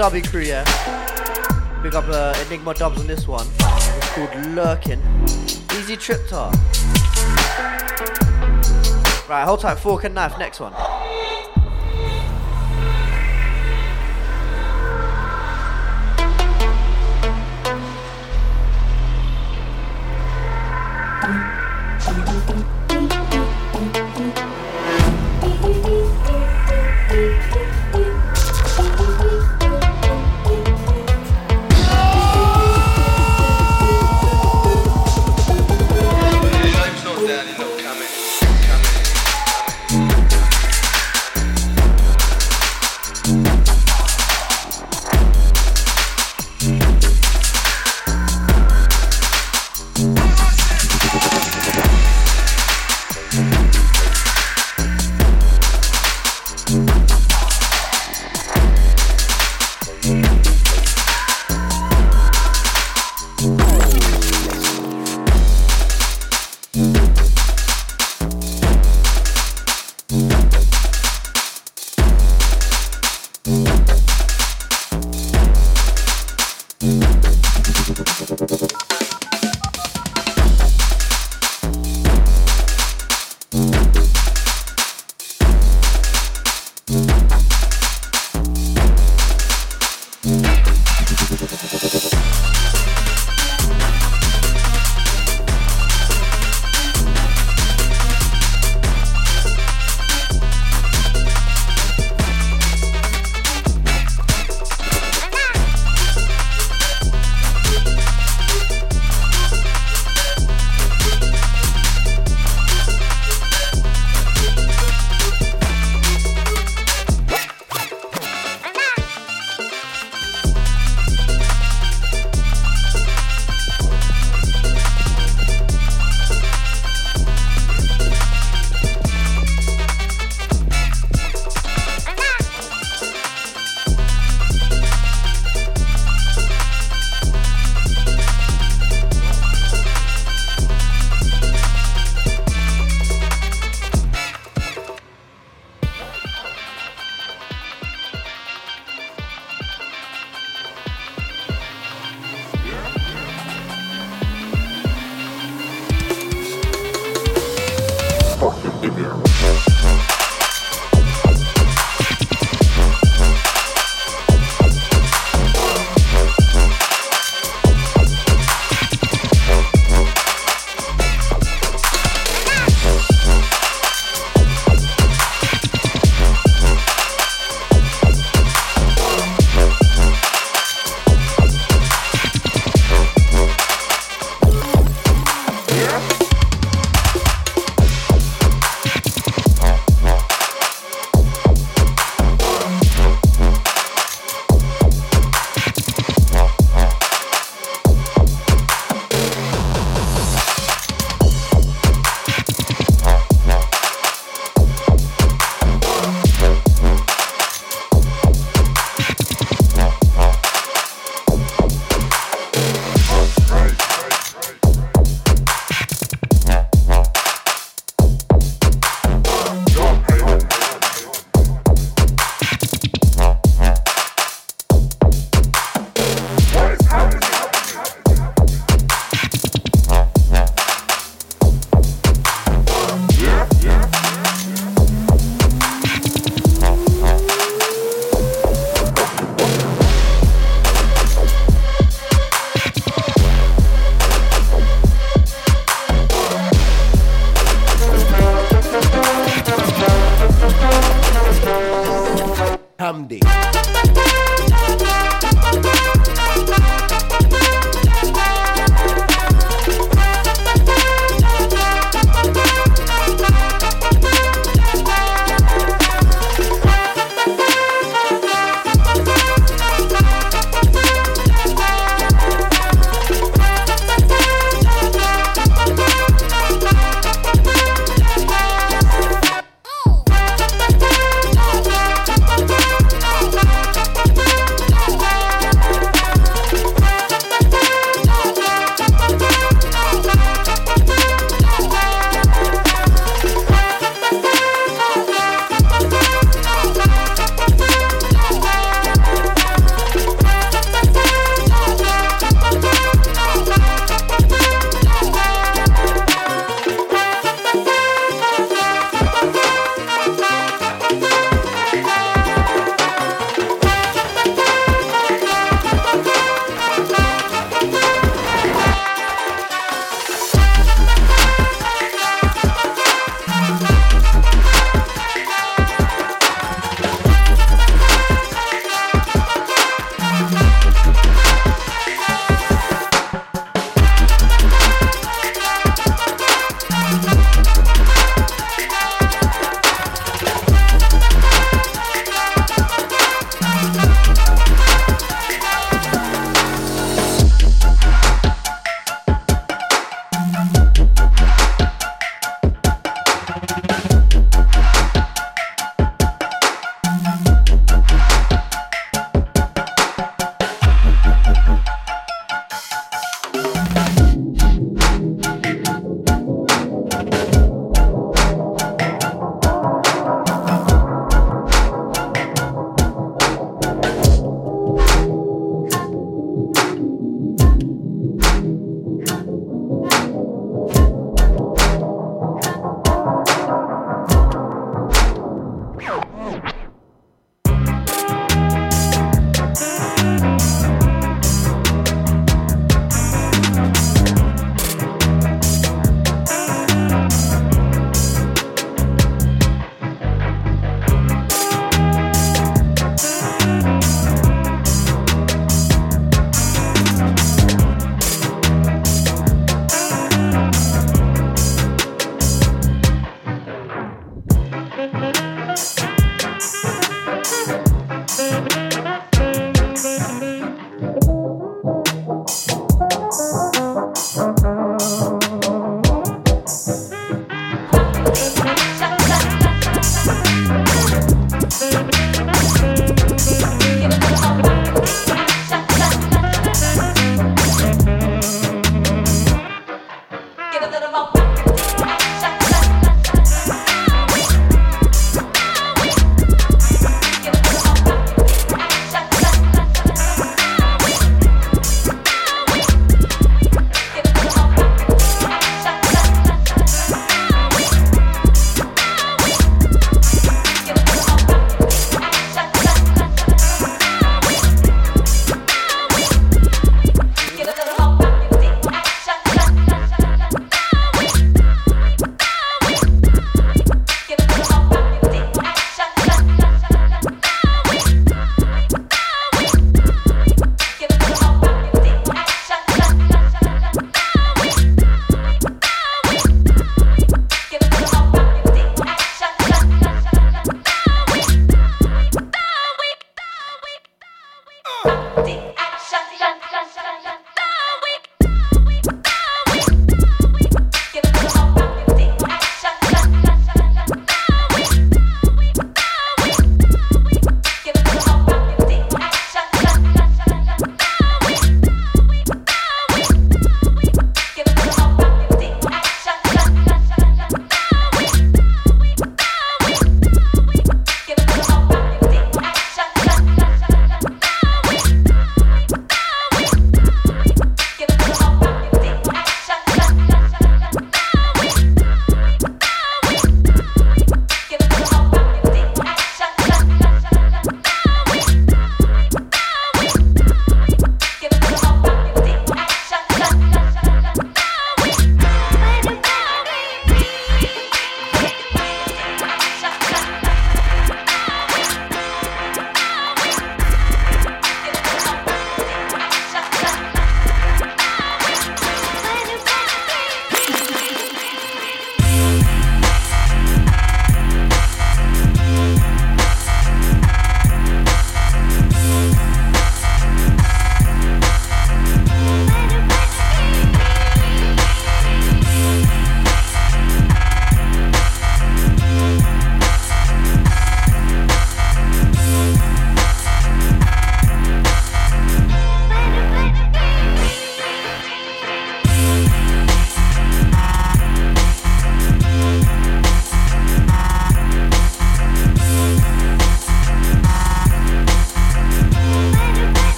Derby crew, yeah. Big up uh, Enigma Dubz on this one. It's called Lurkin. Easy Triptar. Right, hold tight, fork and knife, next one.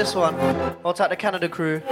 This one. Hold tight, the Canada crew.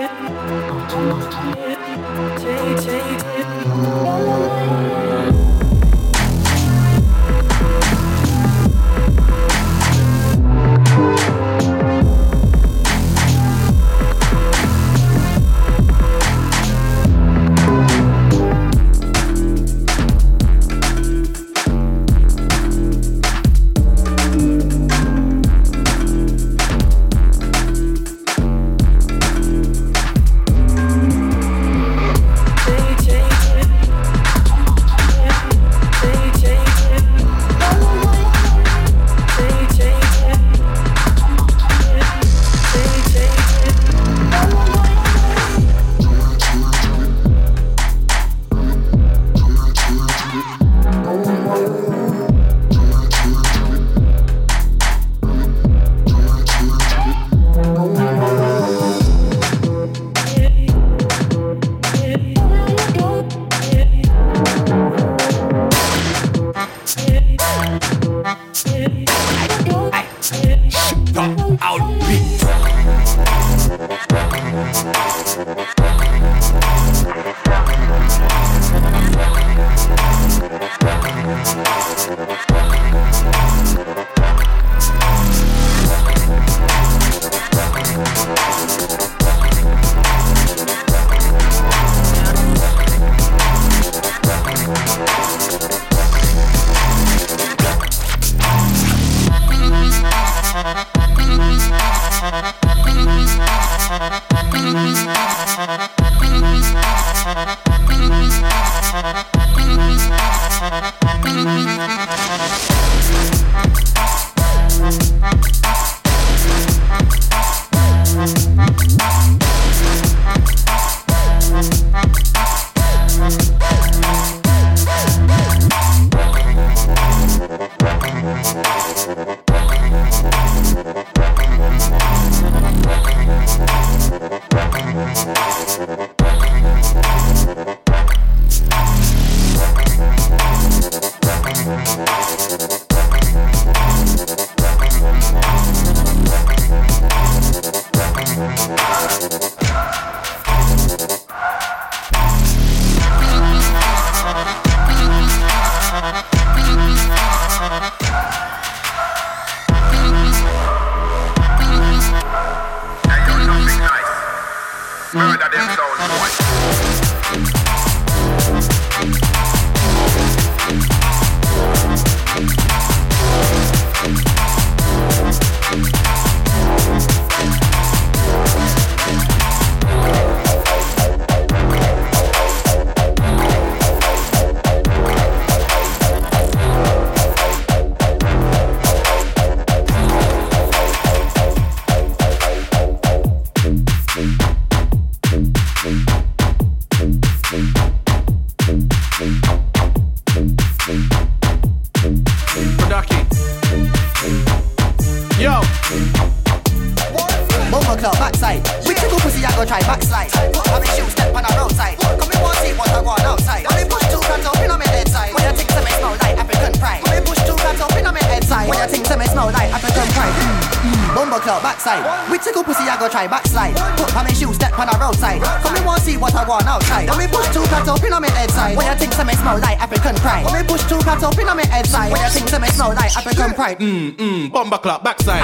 Like African pride. Mm, mm, bomber clock backside.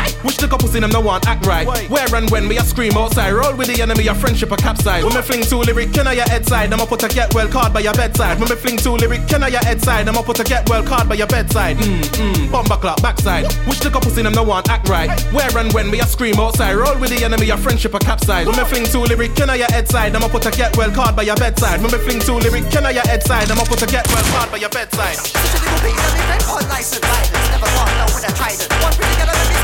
Which the couple in them no one act right. Where and when me a scream outside. Roll with the enemy, a friendship a capsize. When me fling two lyric, can I your head side? I'ma put a get well card by your bedside. When me fling two lyric, can I your head side? I'ma put a get well card by your bedside. Mm, mm, bomber clock backside. Which the couple in them no one act right. Where and when me a scream outside. Roll with the enemy, a friendship a capsize. When me fling two lyric, can I your head side? I'ma put a get well card by your bedside. When me fling two lyric, can I your head side? I'ma put a get well card by your bedside. Unlicensed violence, never thought no when I tried it. One pretty girl let me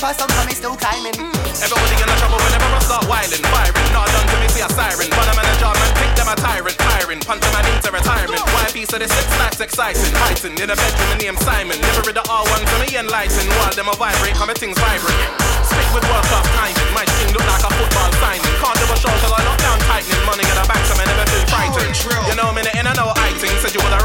Pass some time still climbing. Mm. Everybody in a trouble whenever I start whiling, firing. Not done to me, see a siren. But a manager, man, think them a tyrant, tiring. Punch a man into retirement. YP so the sex life's exciting. Heightened in a bedroom, the name Simon. Never read the R1 for me enlightened. While them a vibrate, how my things vibrate. Speak with world class timing. My thing look like a football signing. Can't do a show till I lock down tightening. Money in the bank, so I never feel frightened. You know me, and I know I think. Said you were the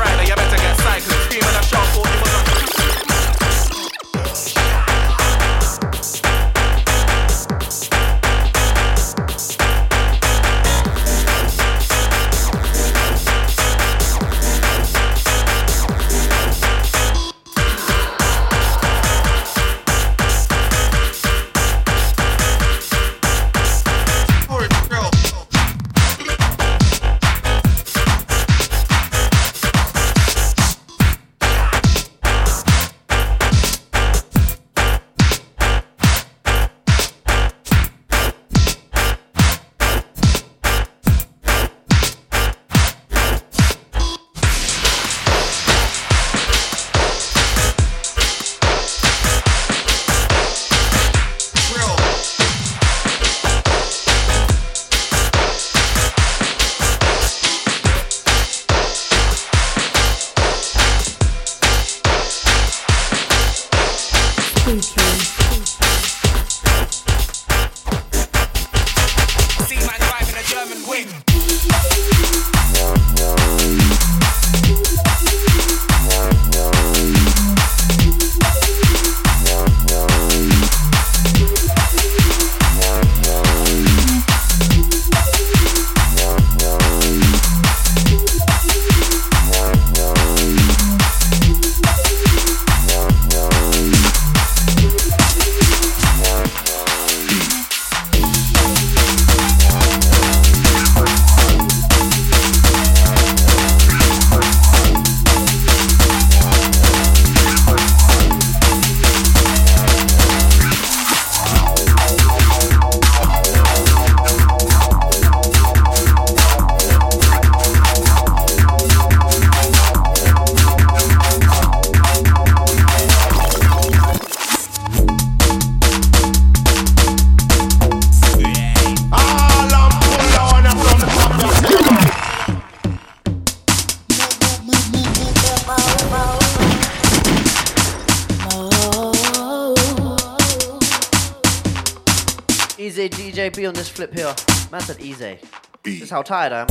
flip here. Man said easy. This is how tired I am.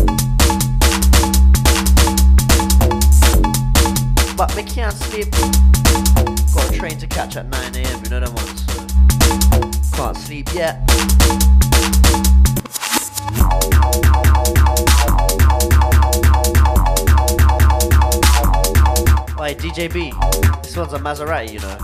But we can't sleep. Got a train to catch at 9 a.m. You know them ones. So can't sleep yet. Why DJ B? This one's a Maserati, you know.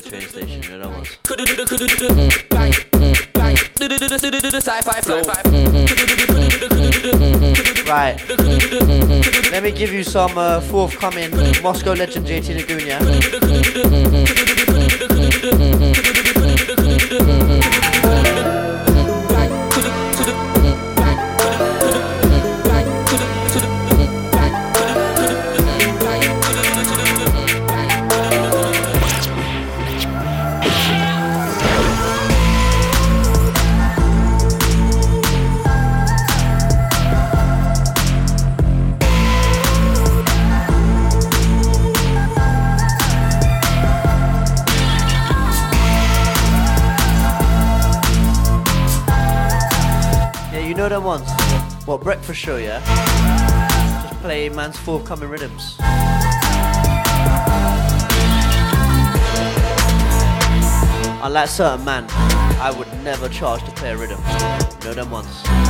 The train station, you know? Sci-fi. Right. Let me give you some uh, forthcoming Moscow legend JT Lagoon, Yeah, show, yeah? Just play man's forthcoming rhythms. Unlike certain man, I would never charge to play a rhythm. Know them ones.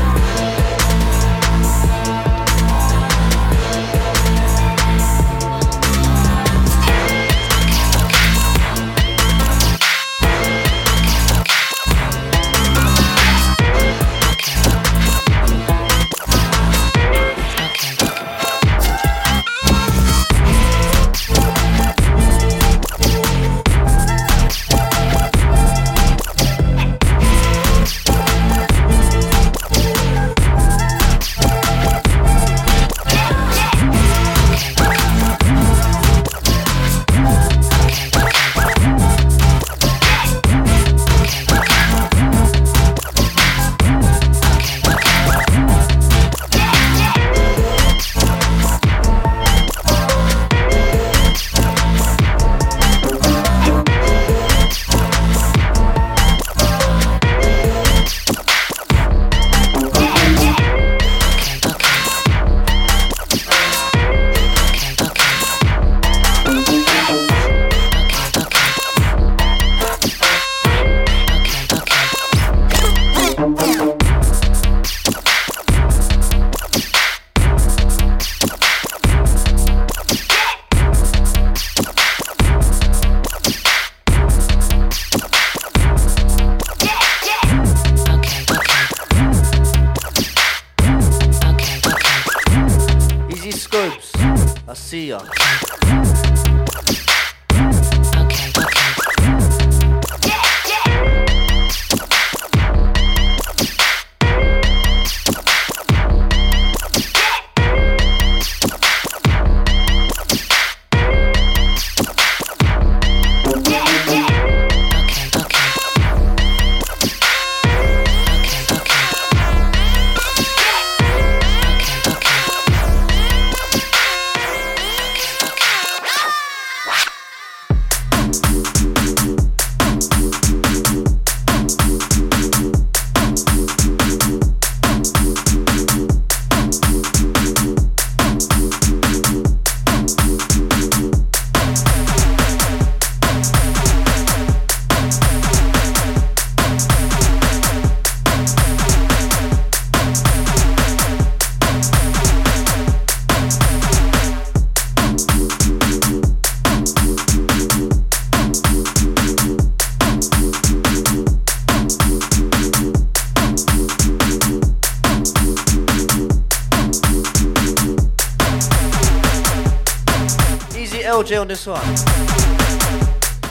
LJ on this one.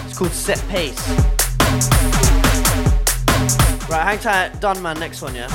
It's called Set Pace. Right, hang tight, done man, next one, yeah?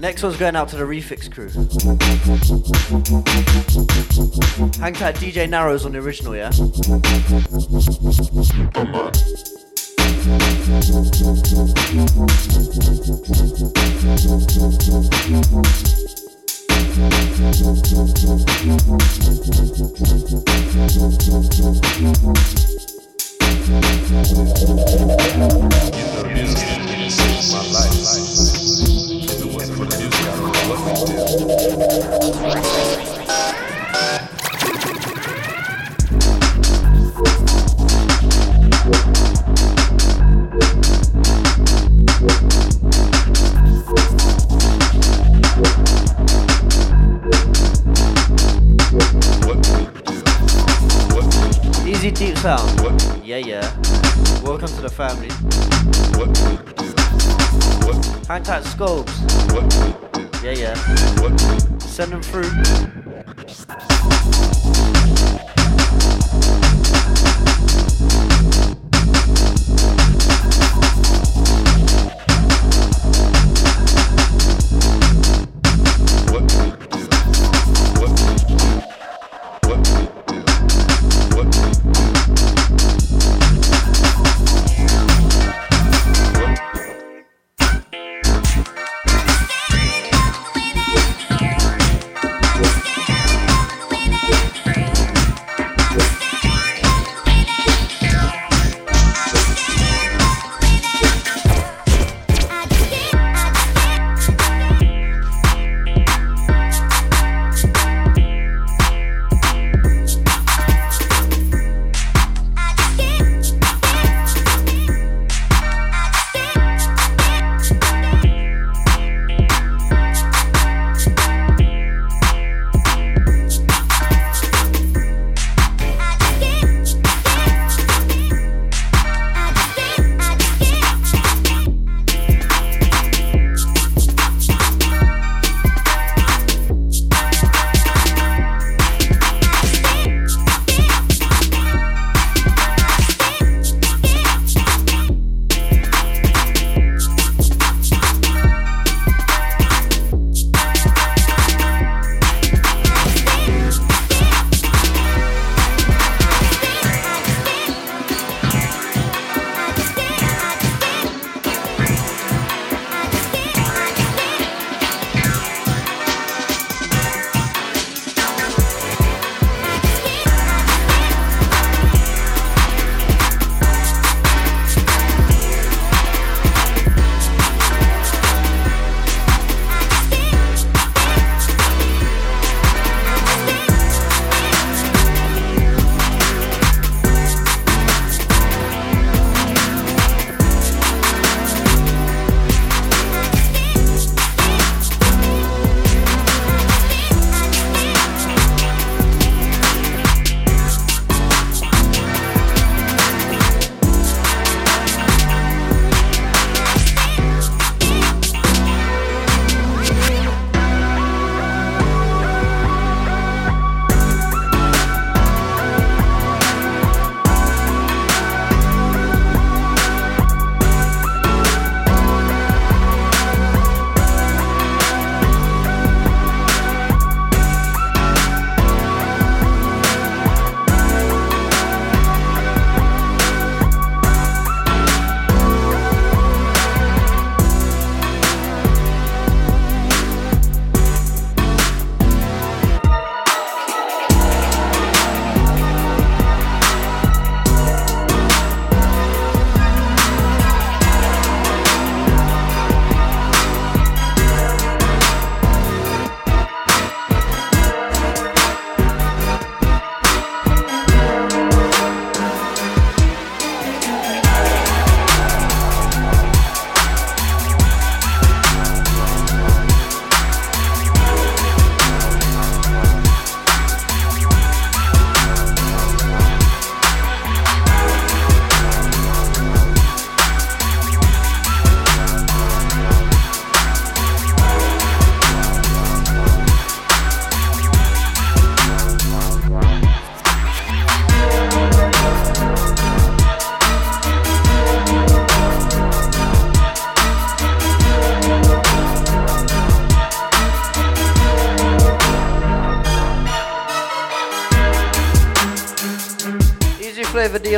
Next one's going out to the Refix crew. Hang tight, DJ Narrows on the original, yeah? Easy deep sound. Yeah, yeah. Welcome to the family. Hang tight, scopes. Yeah, yeah. Send them through.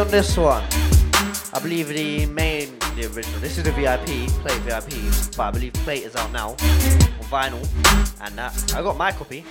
On this one. I believe the main, the original. This is the VIP, Plate VIP, but I believe Plate is out now on vinyl and that. I got my copy.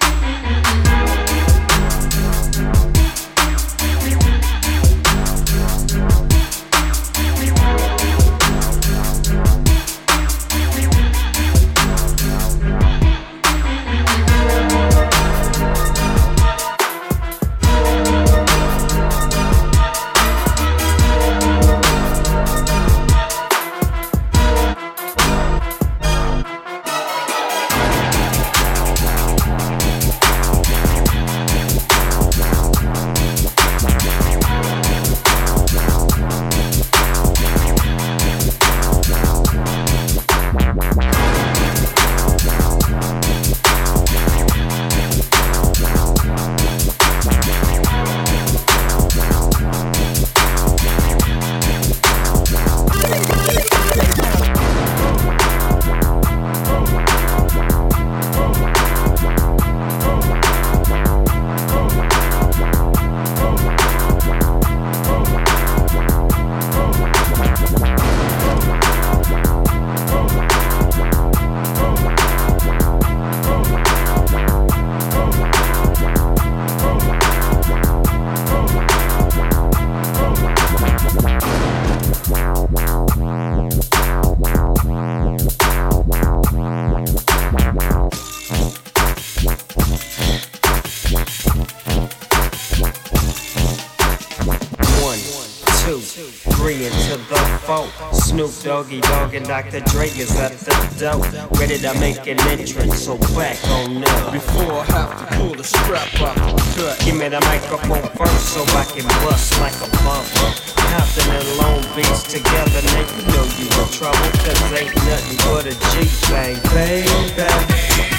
And Dr. Dre is at the door. Ready to make an entrance, so back on up. Before I have to pull the strap up, cut. Give me the microphone first so I can bust like a bumper. Compton and Long Beach together, now you know you in trouble. Cause ain't nothing but a G-Bang, baby.